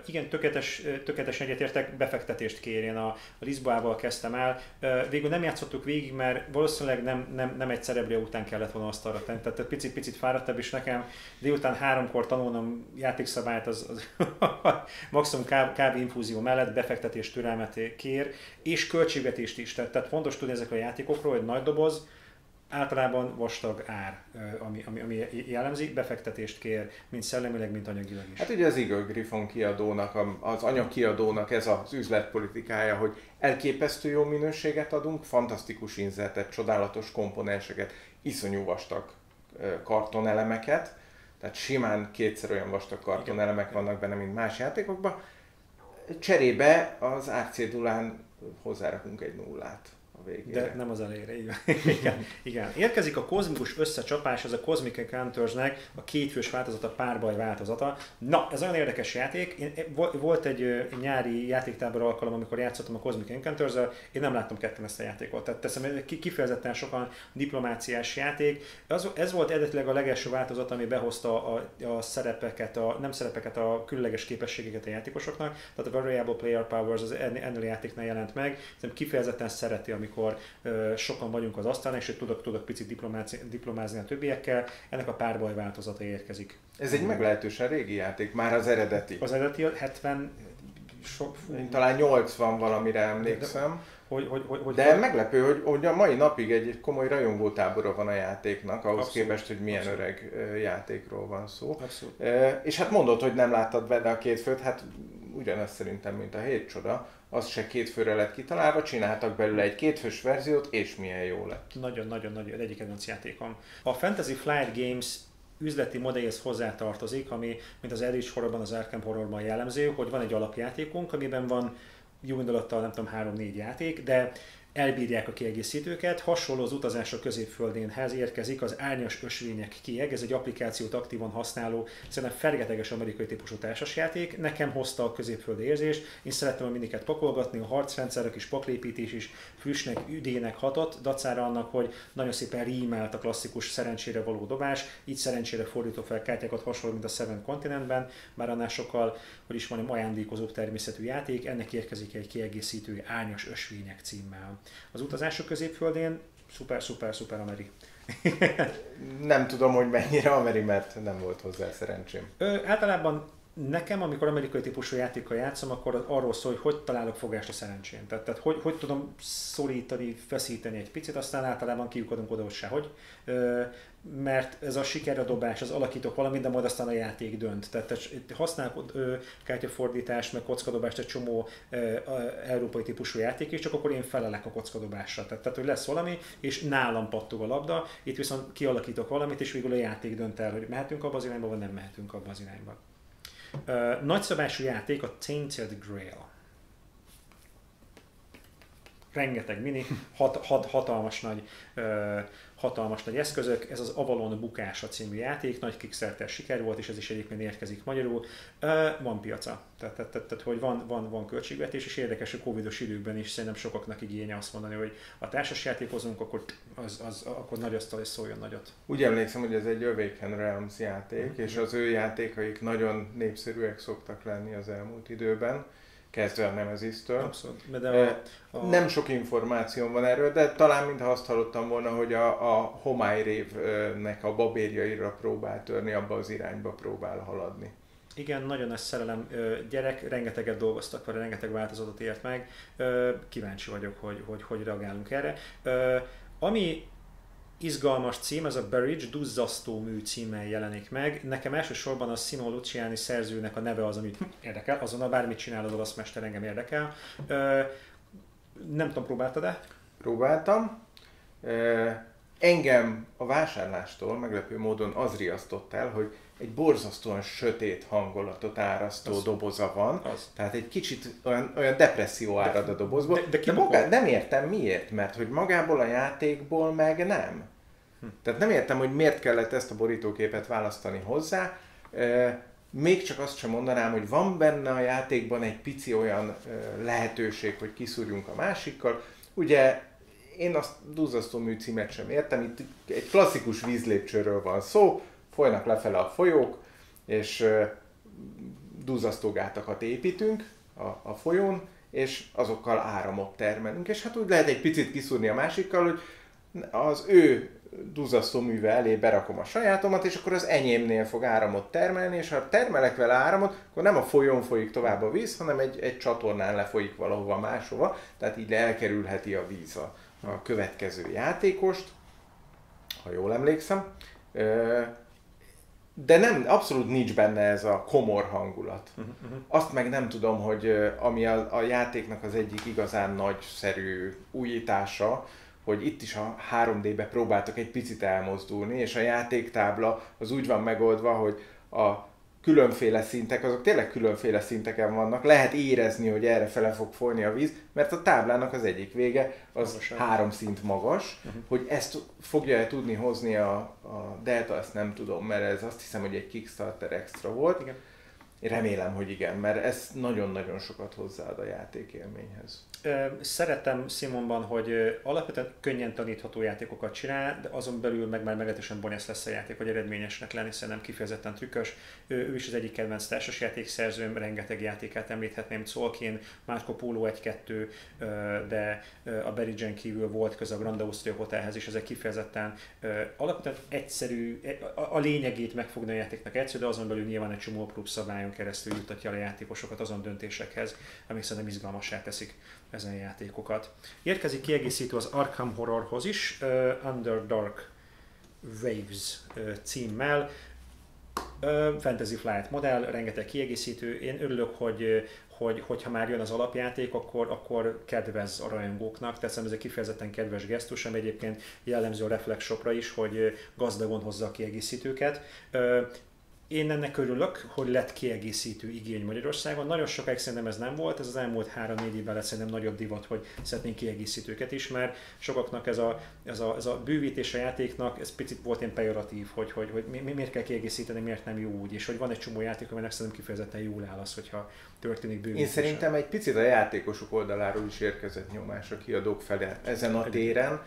Speaker 1: Igen, tökéletes, tökéletes egyetértek, befektetést kér. Én a, a Lisboával kezdtem el. Végül nem játszottuk végig, mert valószínűleg nem, nem, nem egy cerebria után kellett volna azt arra tenni. Tehát picit, picit fáradtabb, és nekem délután háromkor tanulnom játékszabályt, az, az maximum kávé infúzió mellett befektetés türelmet kér, és költségvetést is. Tehát, tehát fontos tudni ezekről a játékokról, hogy nagy doboz, általában vastag ár, ami, ami, ami jellemzi, befektetést kér, mint szellemileg, mint anyagilag is.
Speaker 2: Hát ugye az Eagle Griffon kiadónak, az anyagkiadónak ez az üzletpolitikája, hogy elképesztő jó minőséget adunk, fantasztikus inzetet, csodálatos komponenseket, iszonyú vastag kartonelemeket, tehát simán kétszer olyan vastag kartonelemek vannak benne, mint más játékokban. Cserébe az árcédulán hozzárakunk egy nullát végére.
Speaker 1: De nem az elejére, igen. igen. igen. Érkezik a kozmikus összecsapás, ez a Cosmic Encountersnek a kétfős változata, párbaj változata. Na, ez olyan érdekes játék. Én, volt egy nyári játéktábor alkalom, amikor játszottam a Cosmic encounters én nem láttam ketten ezt a játékot. Tehát teszem, kifejezetten sokan diplomáciás játék. Az, ez volt eredetileg a legelső változat, ami behozta a, a szerepeket, a, nem szerepeket, a különleges képességeket a játékosoknak. Tehát a Variable Player Powers az ennél játéknál jelent meg. Szerintem kifejezetten szereti, amikor amikor sokan vagyunk az asztalon, és tudok, tudok picit diplomázni, a többiekkel, ennek a párbaj változata érkezik.
Speaker 2: Ez egy meglehetősen régi játék, már az eredeti.
Speaker 1: Az eredeti 70,
Speaker 2: sok, Én talán 80 valamire emlékszem.
Speaker 1: De, hogy, hogy, hogy, hogy,
Speaker 2: De meglepő, hogy, hogy a mai napig egy komoly rajongótábora van a játéknak, ahhoz Abszolút. képest, hogy milyen Abszolút. öreg játékról van szó. Abszolút. És hát mondod, hogy nem láttad benne a két főt, hát ugyanaz szerintem, mint a hét csoda, az se két főre lett kitalálva, csináltak belőle egy kétfős verziót, és milyen jó lett.
Speaker 1: Nagyon-nagyon-nagyon egyik kedvenc játékom. A Fantasy Flight Games üzleti modellhez hozzátartozik, ami, mint az Eldritch Horrorban, az Arkham Horrorban jellemző, hogy van egy alapjátékunk, amiben van jó indulattal nem tudom, három-négy játék, de elbírják a kiegészítőket. Hasonló az utazás a középföldénhez érkezik az árnyas ösvények kieg, ez egy applikációt aktívan használó, szerintem fergeteges amerikai típusú társasjáték. Nekem hozta a középföldi érzést, én szerettem a miniket pakolgatni, a harcrendszer, a kis paklépítés is frissnek, üdének hatott, dacára annak, hogy nagyon szépen rímelt a klasszikus szerencsére való dobás, így szerencsére fordító fel kártyákat hasonló, mint a Seven Continentben, már annál sokkal, hogy is mondjam, ajándékozóbb természetű játék, ennek érkezik egy kiegészítő árnyas ösvények címmel. Az utazások középföldén szuper, szuper, szuper Ameri.
Speaker 2: nem tudom, hogy mennyire Ameri, mert nem volt hozzá szerencsém.
Speaker 1: Ö, általában nekem, amikor amerikai típusú játékkal játszom, akkor arról szól, hogy hogy találok fogást a szerencsén. Tehát, tehát hogy, hogy tudom szorítani, feszíteni egy picit, aztán általában kiukadunk oda, hogy sehogy. Mert ez a sikerre dobás, az alakítok valamit, de majd aztán a játék dönt. Tehát használok kártyafordítást, meg kockadobást egy csomó európai típusú játék, és csak akkor én felelek a kockadobásra. Tehát, tehát, hogy lesz valami, és nálam pattog a labda, itt viszont kialakítok valamit, és végül a játék dönt el, hogy mehetünk abba az irányba, vagy nem mehetünk abba az irányba. Nagyszabású játék a Tainted Grail. Rengeteg mini, hat, hat, hatalmas nagy hatalmas nagy eszközök. Ez az Avalon bukása című játék, nagy kickstarter siker volt, és ez is egyébként érkezik magyarul. Van piaca, tehát, tehát, tehát, tehát hogy van, van, van költségvetés, és érdekes, hogy covidos időkben is szerintem sokaknak igénye azt mondani, hogy a társas játékozunk, akkor, az, az, akkor nagy asztal és szóljon nagyot.
Speaker 2: Úgy emlékszem, hogy ez egy Awaken Realms játék, mm-hmm. és az ő játékaik nagyon népszerűek szoktak lenni az elmúlt időben kezdve a Nemesis-től. Abszolút. De a, a... Nem sok információm van erről, de talán mintha azt hallottam volna, hogy a, a Homály révnek a babérjaira próbál törni, abba az irányba próbál haladni.
Speaker 1: Igen, nagyon nagy szerelem gyerek, rengeteget dolgoztak vele, rengeteg változatot ért meg. Kíváncsi vagyok, hogy hogy, hogy reagálunk erre. Ami izgalmas cím, ez a Berridge Duzzasztó mű címmel jelenik meg. Nekem elsősorban a Simo Luciani szerzőnek a neve az, amit érdekel, azon a bármit csinál az olasz mester, engem érdekel. Ö, nem tudom, próbáltad-e?
Speaker 2: Próbáltam. Engem a vásárlástól meglepő módon az riasztott el, hogy egy borzasztóan sötét hangolatot árasztó az, doboza van. Az. Tehát egy kicsit olyan, olyan depresszió árad a dobozból. De, de, de magá, nem értem miért, mert hogy magából a játékból meg nem. Hm. Tehát nem értem, hogy miért kellett ezt a borítóképet választani hozzá. Még csak azt sem mondanám, hogy van benne a játékban egy pici olyan lehetőség, hogy kiszúrjunk a másikkal. Ugye én azt duzzasztó műcímet sem értem, itt egy klasszikus vízlépcsőről van szó, folynak lefele a folyók, és duzzasztógátakat építünk a, a folyón, és azokkal áramot termelünk, és hát úgy lehet egy picit kiszúrni a másikkal, hogy az ő duzzasztó műve elé berakom a sajátomat, és akkor az enyémnél fog áramot termelni, és ha termelek vele áramot, akkor nem a folyón folyik tovább a víz, hanem egy, egy csatornán lefolyik valahova máshova, tehát így elkerülheti a víz a, a következő játékost, ha jól emlékszem de nem, abszolút nincs benne ez a komor hangulat. Uh-huh, uh-huh. Azt meg nem tudom, hogy ami a, a játéknak az egyik igazán nagyszerű újítása, hogy itt is a 3D-be próbáltak egy picit elmozdulni, és a játéktábla az úgy van megoldva, hogy a különféle szintek, azok tényleg különféle szinteken vannak, lehet érezni, hogy erre fele fog folyni a víz, mert a táblának az egyik vége az Magasan. három szint magas, uh-huh. hogy ezt fogja-e tudni hozni a, a Delta, ezt nem tudom, mert ez azt hiszem, hogy egy Kickstarter extra volt. Igen. Én remélem, hogy igen, mert ez nagyon-nagyon sokat hozzáad a játékélményhez.
Speaker 1: Szeretem Simonban, hogy alapvetően könnyen tanítható játékokat csinál, de azon belül meg már meglehetősen bonyolult lesz a játék, vagy eredményesnek lenni, szerintem kifejezetten trükkös. Ő, is az egyik kedvenc társasjátékszerzőm, rengeteg játékát említhetném, Szolkén, Marco Polo 1-2, de a Berrigen kívül volt köze a Grand Austria Hotelhez is, ezek kifejezetten alapvetően egyszerű, e, a lényegét megfogni a játéknak egyszerű, de azon belül nyilván egy csomó prób szabályon keresztül jutatja a játékosokat azon döntésekhez, amik szerintem izgalmasá teszik ezen játékokat. Érkezik kiegészítő az Arkham Horrorhoz is, uh, Under Dark Waves uh, címmel. Uh, Fantasy Flight modell, rengeteg kiegészítő. Én örülök, hogy hogy hogyha már jön az alapjáték, akkor, akkor kedvez a rajongóknak, tehát ez egy kifejezetten kedves gesztus, ami egyébként jellemző a Reflex Shopra is, hogy gazdagon hozza a kiegészítőket. Én ennek örülök, hogy lett kiegészítő igény Magyarországon. Nagyon sokáig szerintem ez nem volt, ez az elmúlt 3-4 évben lett szerintem nagyobb divat, hogy szeretnénk kiegészítőket is, mert sokaknak ez a, ez a, ez a bővítés a játéknak, ez picit volt ilyen pejoratív, hogy, hogy, hogy mi, miért kell kiegészíteni, miért nem jó úgy, és hogy van egy csomó játék, aminek szerintem kifejezetten jól áll az, hogyha történik bővítés.
Speaker 2: Én szerintem egy picit a játékosok oldaláról is érkezett nyomás a kiadók felé ezen a téren,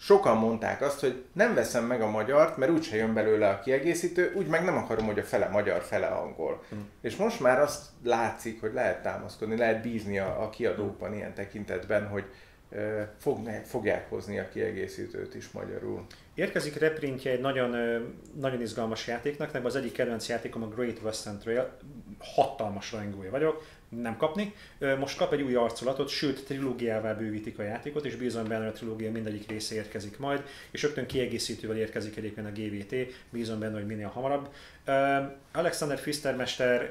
Speaker 2: sokan mondták azt, hogy nem veszem meg a magyart, mert úgyse jön belőle a kiegészítő, úgy meg nem akarom, hogy a fele magyar, fele angol. Mm. És most már azt látszik, hogy lehet támaszkodni, lehet bízni a, a kiadókban ilyen tekintetben, hogy ö, fog, fogják hozni a kiegészítőt is magyarul.
Speaker 1: Érkezik reprintje egy nagyon, nagyon izgalmas játéknak, az egyik kedvenc játékom a Great Western Trail, hatalmas rajongója vagyok, nem kapni. Most kap egy új arculatot, sőt trilógiával bővítik a játékot, és bízom benne, hogy a trilógia mindegyik része érkezik majd, és rögtön kiegészítővel érkezik egyébként a GVT, bízom benne, hogy minél hamarabb. Alexander Fistermester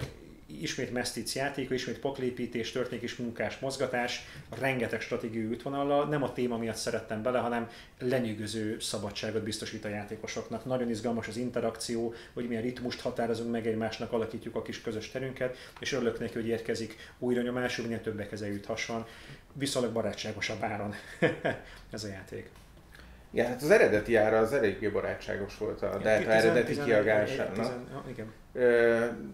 Speaker 1: ismét mesztic játéka, ismét poklépítés, történik is munkás mozgatás, rengeteg stratégiai útvonallal, nem a téma miatt szerettem bele, hanem lenyűgöző szabadságot biztosít a játékosoknak. Nagyon izgalmas az interakció, hogy milyen ritmust határozunk meg egymásnak, alakítjuk a kis közös terünket, és örülök neki, hogy érkezik újra nyomású, minél többek ezen juthasson. Viszonylag barátságosabb áron ez a játék.
Speaker 2: Igen, hát az eredeti ára az eléggé barátságos volt a Delta eredeti kiagásának. Igen.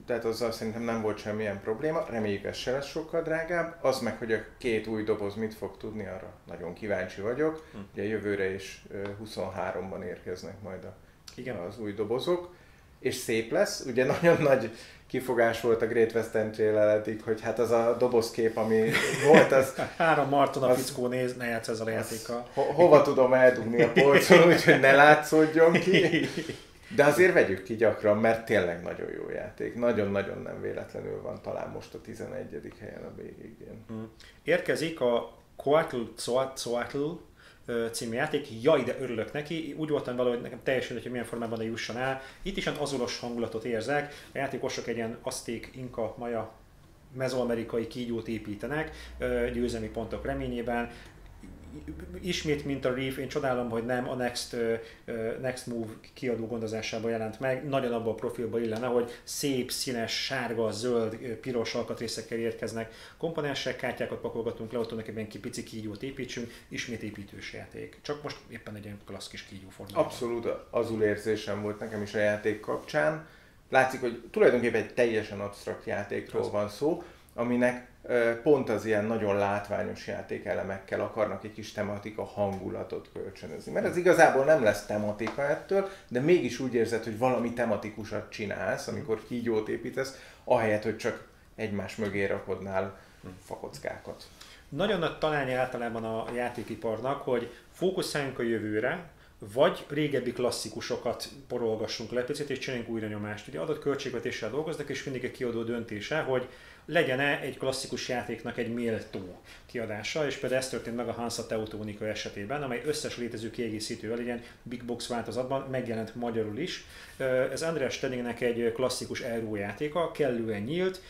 Speaker 2: Tehát azzal szerintem nem volt semmilyen probléma. Reméljük ez se lesz sokkal drágább. Az meg, hogy a két új doboz mit fog tudni, arra nagyon kíváncsi vagyok. Hm. Ugye jövőre is 23-ban érkeznek majd a, Igen. az új dobozok. És szép lesz. Ugye nagyon nagy kifogás volt a Great Western trail hogy hát az a dobozkép, ami volt, az...
Speaker 1: Három Marton a fickó néz, ne játsz ezzel a játékkal.
Speaker 2: Ho- hova tudom eldugni a polcon, úgyhogy ne látszódjon ki. De azért vegyük ki gyakran, mert tényleg nagyon jó játék. Nagyon-nagyon nem véletlenül van talán most a 11. helyen a BGG-n.
Speaker 1: Mm. Érkezik a Coatl Coatl című játék. Jaj, de örülök neki. Úgy voltam valahogy nekem teljesen, hogy milyen formában de jusson el. Itt is egy azonos hangulatot érzek. A játékosok egy ilyen azték, inka, maja mezoamerikai kígyót építenek, győzelmi pontok reményében ismét, mint a Reef, én csodálom, hogy nem a Next, uh, Next Move kiadó gondozásában jelent meg, nagyon abban a profilba illene, hogy szép, színes, sárga, zöld, piros alkatrészekkel érkeznek komponensek, kártyákat pakolgatunk le, ott egy ki pici kígyót építsünk, ismét építős játék. Csak most éppen egy ilyen klassz kis kígyó formában.
Speaker 2: Abszolút azul érzésem volt nekem is a játék kapcsán. Látszik, hogy tulajdonképpen egy teljesen absztrakt játékról van szó, aminek pont az ilyen nagyon látványos játékelemekkel akarnak egy kis tematika hangulatot kölcsönözni. Mert ez igazából nem lesz tematika ettől, de mégis úgy érzed, hogy valami tematikusat csinálsz, amikor kígyót építesz, ahelyett, hogy csak egymás mögé rakodnál fakockákat.
Speaker 1: Nagyon nagy találja általában a játékiparnak, hogy fókuszáljunk a jövőre, vagy régebbi klasszikusokat porolgassunk le picit, és csináljunk újra nyomást. Ugye adott költségvetéssel dolgoznak, és mindig egy kiadó döntése, hogy legyen-e egy klasszikus játéknak egy méltó kiadása, és például ez történt meg a Hansa Teutonica esetében, amely összes létező kiegészítővel, ilyen big box változatban megjelent magyarul is. Ez Andreas Stedingnek egy klasszikus Euro játéka, kellően nyílt,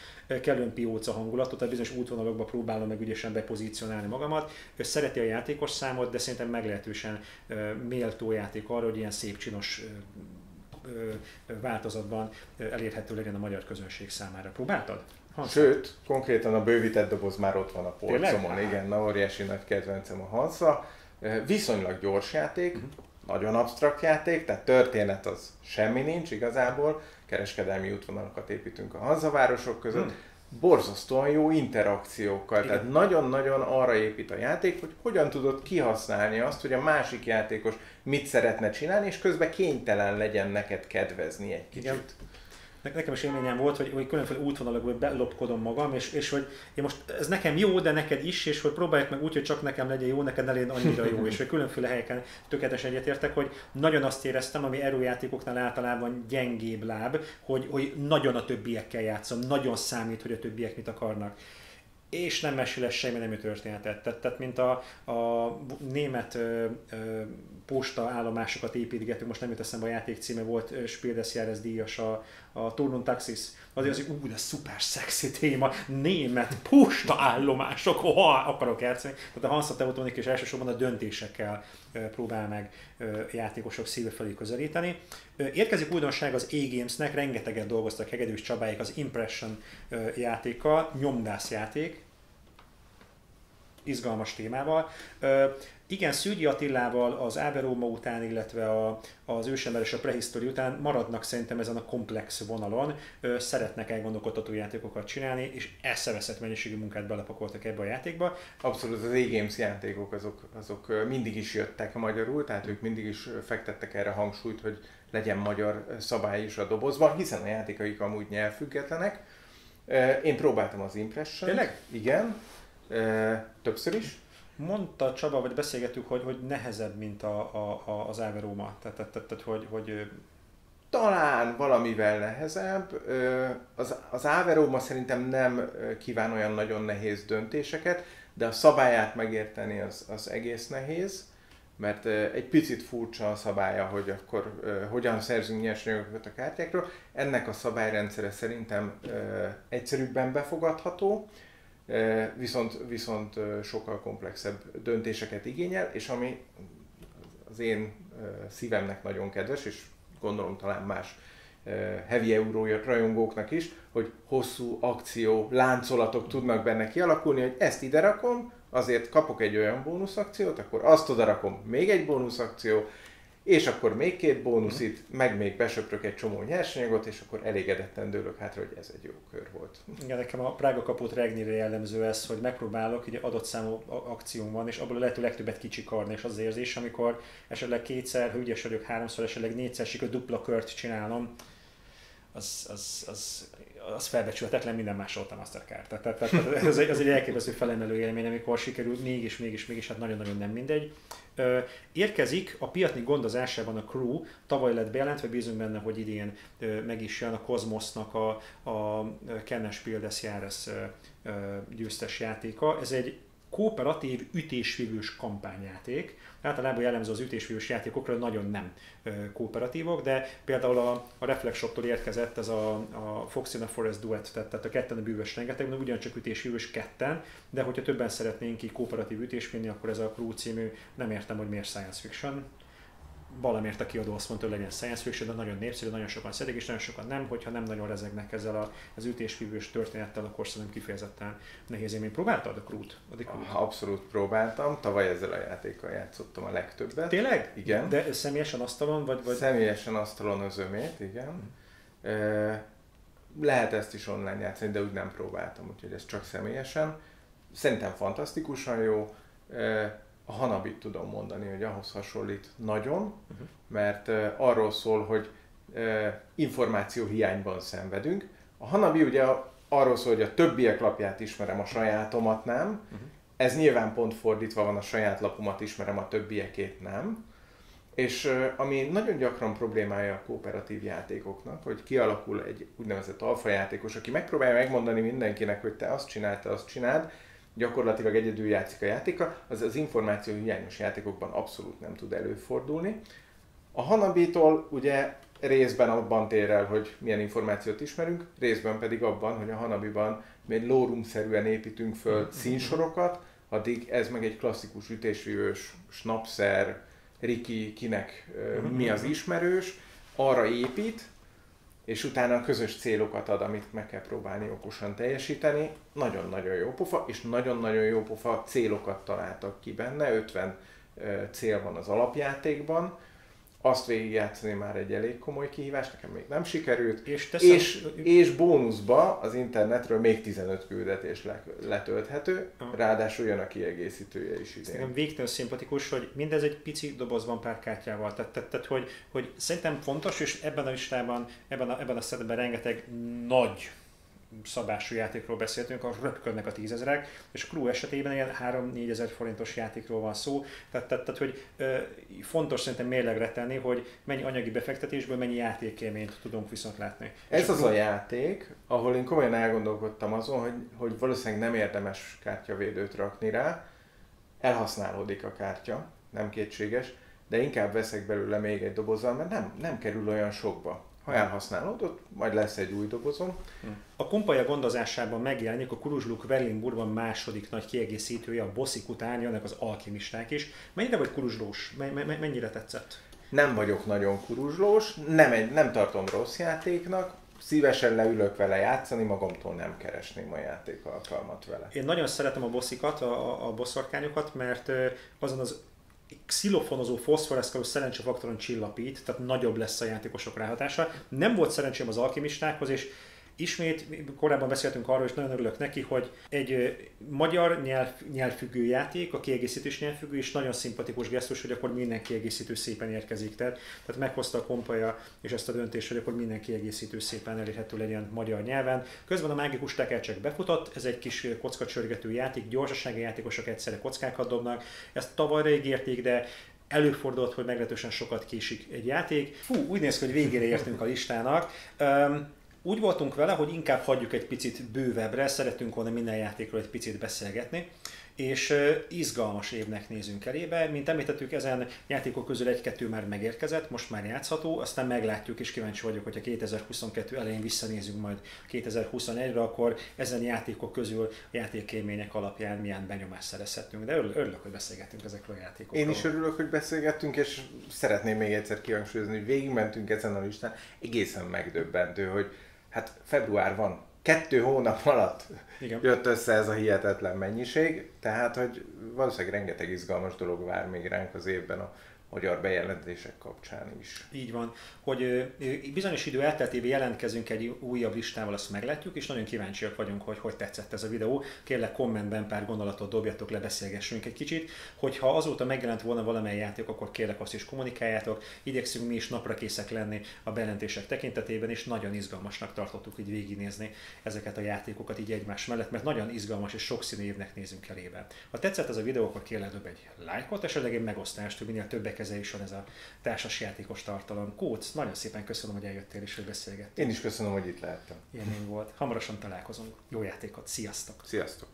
Speaker 1: kellően pióca hangulatot, tehát bizonyos útvonalakba próbálom meg ügyesen bepozícionálni magamat. Ő szereti a játékos számot, de szerintem meglehetősen méltó játék arra, hogy ilyen szép csinos változatban elérhető legyen a magyar közönség számára. Próbáltad?
Speaker 2: Hansa. Sőt, konkrétan a bővített doboz már ott van a polcomon, igen, na óriási nagy kedvencem a Hansa. Viszonylag gyors játék, uh-huh. nagyon absztrakt játék, tehát történet az semmi nincs igazából, kereskedelmi útvonalakat építünk a hazavárosok között, hmm borzasztóan jó interakciókkal. Igen. Tehát nagyon-nagyon arra épít a játék, hogy hogyan tudod kihasználni azt, hogy a másik játékos mit szeretne csinálni, és közben kénytelen legyen neked kedvezni egy kicsit. Igen
Speaker 1: nekem is élményem volt, hogy, hogy különféle útvonalakból belopkodom magam, és, és hogy én most ez nekem jó, de neked is, és hogy próbáljuk meg úgy, hogy csak nekem legyen jó, neked ne legyen annyira jó, és hogy különféle helyeken tökéletesen egyetértek, hogy nagyon azt éreztem, ami erőjátékoknál általában gyengébb láb, hogy, hogy nagyon a többiekkel játszom, nagyon számít, hogy a többiek mit akarnak és nem mesél semmi nemű történetet. Tehát, tehát mint a, a német ö, ö, posta állomásokat építgetünk, most nem jut eszembe a játék címe, volt Spiel des Jahres díjas a, a Turnun Taxis. Azért az, hogy ú, de szuper szexi téma, német posta állomások, ha akarok játszani. Tehát a Hansa Teutonik és elsősorban a döntésekkel próbál meg játékosok szíve felé közelíteni. Érkezik újdonság az E-Gamesnek, rengeteget dolgoztak Hegedűs Csabáik az Impression játékkal, nyomdász játék, izgalmas témával. Igen, Szűgyi Attilával az Áberóma után, illetve a, az ősember és a prehisztori után maradnak szerintem ezen a komplex vonalon, szeretnek elgondolkodtató játékokat csinálni, és eszeveszett mennyiségű munkát belepakoltak ebbe a játékba.
Speaker 2: Abszolút az e-games játékok azok, azok mindig is jöttek magyarul, tehát ők mindig is fektettek erre hangsúlyt, hogy legyen magyar szabály is a dobozban, hiszen a játékaik amúgy nyelvfüggetlenek. Én próbáltam az Impression.
Speaker 1: Tényleg?
Speaker 2: Igen. Többször is
Speaker 1: Mondta Csaba, vagy beszélgettük, hogy, hogy nehezebb, mint a, a, a, az Áveróma. Tehát, tehát, tehát, hogy, hogy
Speaker 2: talán valamivel nehezebb. Az, az Áveróma szerintem nem kíván olyan nagyon nehéz döntéseket, de a szabályát megérteni az, az egész nehéz, mert egy picit furcsa a szabálya, hogy akkor hogyan szerzünk nyersanyagokat a kártyákról. Ennek a szabályrendszere szerintem egyszerűbben befogadható, viszont, viszont sokkal komplexebb döntéseket igényel, és ami az én szívemnek nagyon kedves, és gondolom talán más heavy euró rajongóknak is, hogy hosszú akció, láncolatok tudnak benne kialakulni, hogy ezt ide rakom, azért kapok egy olyan bónuszakciót, akkor azt oda rakom, még egy bónuszakció, és akkor még két bónuszit, meg még besöprök egy csomó nyersanyagot, és akkor elégedetten dőlök hátra, hogy ez egy jó kör volt.
Speaker 1: Igen, nekem a Prága kapott Regnire jellemző ez, hogy megpróbálok, hogy adott számú akcióm van, és abból a lehető legtöbbet kicsikarni, és az érzés, amikor esetleg kétszer, ha ügyes vagyok, háromszor, esetleg négyszer sikor dupla kört csinálom, az, az, az az felbecsülhetetlen, minden más volt a Mastercard. Tehát, tehát, tehát ez, egy, ez egy elképesztő felemelő élmény, amikor sikerül mégis, mégis, mégis, hát nagyon-nagyon nem mindegy. Érkezik a piatni gondozásában a Crew, tavaly lett bejelentve, bízunk benne, hogy idén meg is jön a Cosmosnak a, a Kennes Pildes Járes győztes játéka. Ez egy kooperatív ütésvívős kampányjáték. Általában jellemző az ütésvívős játékokra nagyon nem kooperatívok, de például a, a Reflexshop-tól érkezett ez a, a Fox in a Forest Duet, tehát, tehát a ketten a bűvös rengeteg, ugyancsak ütésvívős ketten, de hogyha többen szeretnénk így kooperatív ütésvinni, akkor ez a Crew című, nem értem, hogy miért science fiction, valamiért a kiadó azt mondta, hogy legyen science fiction, de nagyon népszerű, nagyon sokan szedik, és nagyon sokan nem, hogyha nem nagyon rezegnek ezzel a, az ütésvívős történettel, akkor szerintem kifejezetten nehéz élmény. Próbáltad a krút?
Speaker 2: Abszolút próbáltam, tavaly ezzel a játékkal játszottam a legtöbbet.
Speaker 1: Tényleg?
Speaker 2: Igen.
Speaker 1: De személyesen asztalon? Vagy, vagy...
Speaker 2: Személyesen asztalon az ömét, igen. Lehet ezt is online játszani, de úgy nem próbáltam, úgyhogy ez csak személyesen. Szerintem fantasztikusan jó a Hanabit tudom mondani, hogy ahhoz hasonlít nagyon, uh-huh. mert uh, arról szól, hogy uh, információ hiányban szenvedünk. A Hanabi ugye arról szól, hogy a többiek lapját ismerem, a sajátomat nem. Uh-huh. Ez nyilván pont fordítva van, a saját lapomat ismerem, a többiekét nem. És uh, ami nagyon gyakran problémája a kooperatív játékoknak, hogy kialakul egy úgynevezett alfa játékos, aki megpróbálja megmondani mindenkinek, hogy te azt csináld, te azt csináld, gyakorlatilag egyedül játszik a játéka, az az információ hiányos játékokban abszolút nem tud előfordulni. A Hanabi-tól ugye részben abban tér el, hogy milyen információt ismerünk, részben pedig abban, hogy a Hanabiban mi egy lórumszerűen építünk föl mm-hmm. színsorokat, addig ez meg egy klasszikus ütésvívős, snapszer, Riki, kinek mm-hmm. mi az ismerős, arra épít, és utána közös célokat ad, amit meg kell próbálni okosan teljesíteni. Nagyon-nagyon jó pofa, és nagyon-nagyon jó pofa célokat találtak ki benne, 50 cél van az alapjátékban, azt végigjátszani már egy elég komoly kihívás, nekem még nem sikerült,
Speaker 1: és, teszem,
Speaker 2: és, és bónuszba az internetről még 15 küldetés le, letölthető, uh. ráadásul jön a kiegészítője is idén.
Speaker 1: Nekem végtelen szimpatikus, hogy mindez egy pici dobozban pár kártyával, tehát, tehát, tehát hogy, hogy szerintem fontos, és ebben a listában, ebben a, ebben a szedben rengeteg nagy szabású játékról beszéltünk, a röpködnek a tízezerek, és a Crew esetében ilyen 3-4 ezer forintos játékról van szó, tehát, tehát, tehát hogy ö, fontos szerintem mérlegre tenni, hogy mennyi anyagi befektetésből mennyi játékélményt tudunk viszont látni.
Speaker 2: Ez az a játék, ahol én komolyan elgondolkodtam azon, hogy, hogy valószínűleg nem érdemes kártyavédőt rakni rá, elhasználódik a kártya, nem kétséges, de inkább veszek belőle még egy dobozzal, mert nem, nem kerül olyan sokba. Ha elhasználódott, majd lesz egy új dobozom.
Speaker 1: A kumpaja gondozásában megjelenik a Kuruzsluk Verlinburgban második nagy kiegészítője, a bosszik után jönnek az alkimisták is. Mennyire vagy kuruzslós? Mennyire tetszett?
Speaker 2: Nem vagyok nagyon kuruzslós, nem, egy, nem tartom rossz játéknak, szívesen leülök vele játszani, magamtól nem keresném a játékalkalmat vele.
Speaker 1: Én nagyon szeretem a bosszikat, a, a bosszorkányokat, mert azon az xilofonozó foszforeszkaló szerencsefaktoron csillapít, tehát nagyobb lesz a játékosok ráhatása. Nem volt szerencsém az alkimistákhoz, és Ismét, korábban beszéltünk arról, és nagyon örülök neki, hogy egy magyar nyelv, nyelvfüggő játék, a kiegészítős nyelvfüggő, és nagyon szimpatikus gesztus, hogy akkor minden kiegészítő szépen érkezik. Tehát, tehát meghozta a kompaja és ezt a döntést, hogy akkor minden kiegészítő szépen elérhető legyen magyar nyelven. Közben a mágikus tekercsek befutott, ez egy kis kockacsörgető játék, gyorsasági játékosok egyszerre kockákat dobnak. Ezt tavalyra ígérték, de előfordult, hogy meglehetősen sokat késik egy játék. Fú, úgy néz ki, hogy végére értünk a listának. Um, úgy voltunk vele, hogy inkább hagyjuk egy picit bővebbre, szeretünk volna minden játékról egy picit beszélgetni, és izgalmas évnek nézünk elébe. Mint említettük, ezen játékok közül egy-kettő már megérkezett, most már játszható, aztán meglátjuk, és kíváncsi vagyok, hogyha 2022 elején visszanézünk majd 2021-re, akkor ezen játékok közül a játékélmények alapján milyen benyomást szerezhetünk. De örülök, hogy beszélgetünk ezekről a játékokról.
Speaker 2: Én is örülök, hogy beszélgettünk, és szeretném még egyszer kihangsúlyozni, hogy végigmentünk ezen a listán. Egészen megdöbbentő, hogy hát február van, kettő hónap alatt Igen. jött össze ez a hihetetlen mennyiség, tehát hogy valószínűleg rengeteg izgalmas dolog vár még ránk az évben a magyar bejelentések kapcsán is.
Speaker 1: Így van, hogy bizonyos idő elteltével jelentkezünk egy újabb listával, azt meglátjuk, és nagyon kíváncsiak vagyunk, hogy hogy tetszett ez a videó. Kérlek kommentben pár gondolatot dobjatok le, beszélgessünk egy kicsit. Hogyha azóta megjelent volna valamely játék, akkor kérlek azt is kommunikáljátok. Igyekszünk mi is napra készek lenni a bejelentések tekintetében, és nagyon izgalmasnak tartottuk így végignézni ezeket a játékokat így egymás mellett, mert nagyon izgalmas és sokszínű évnek nézünk elébe. Ha tetszett ez a videó, akkor kérlek dob egy lájkot, esetleg egy megosztást, hogy minél többek is van ez a társasjátékos tartalom. Kóc, nagyon szépen köszönöm, hogy eljöttél és hogy beszélgettünk.
Speaker 2: Én is köszönöm, hogy itt lehettem.
Speaker 1: Élmény volt. Hamarosan találkozunk. Jó játékot. Sziasztok!
Speaker 2: Sziasztok!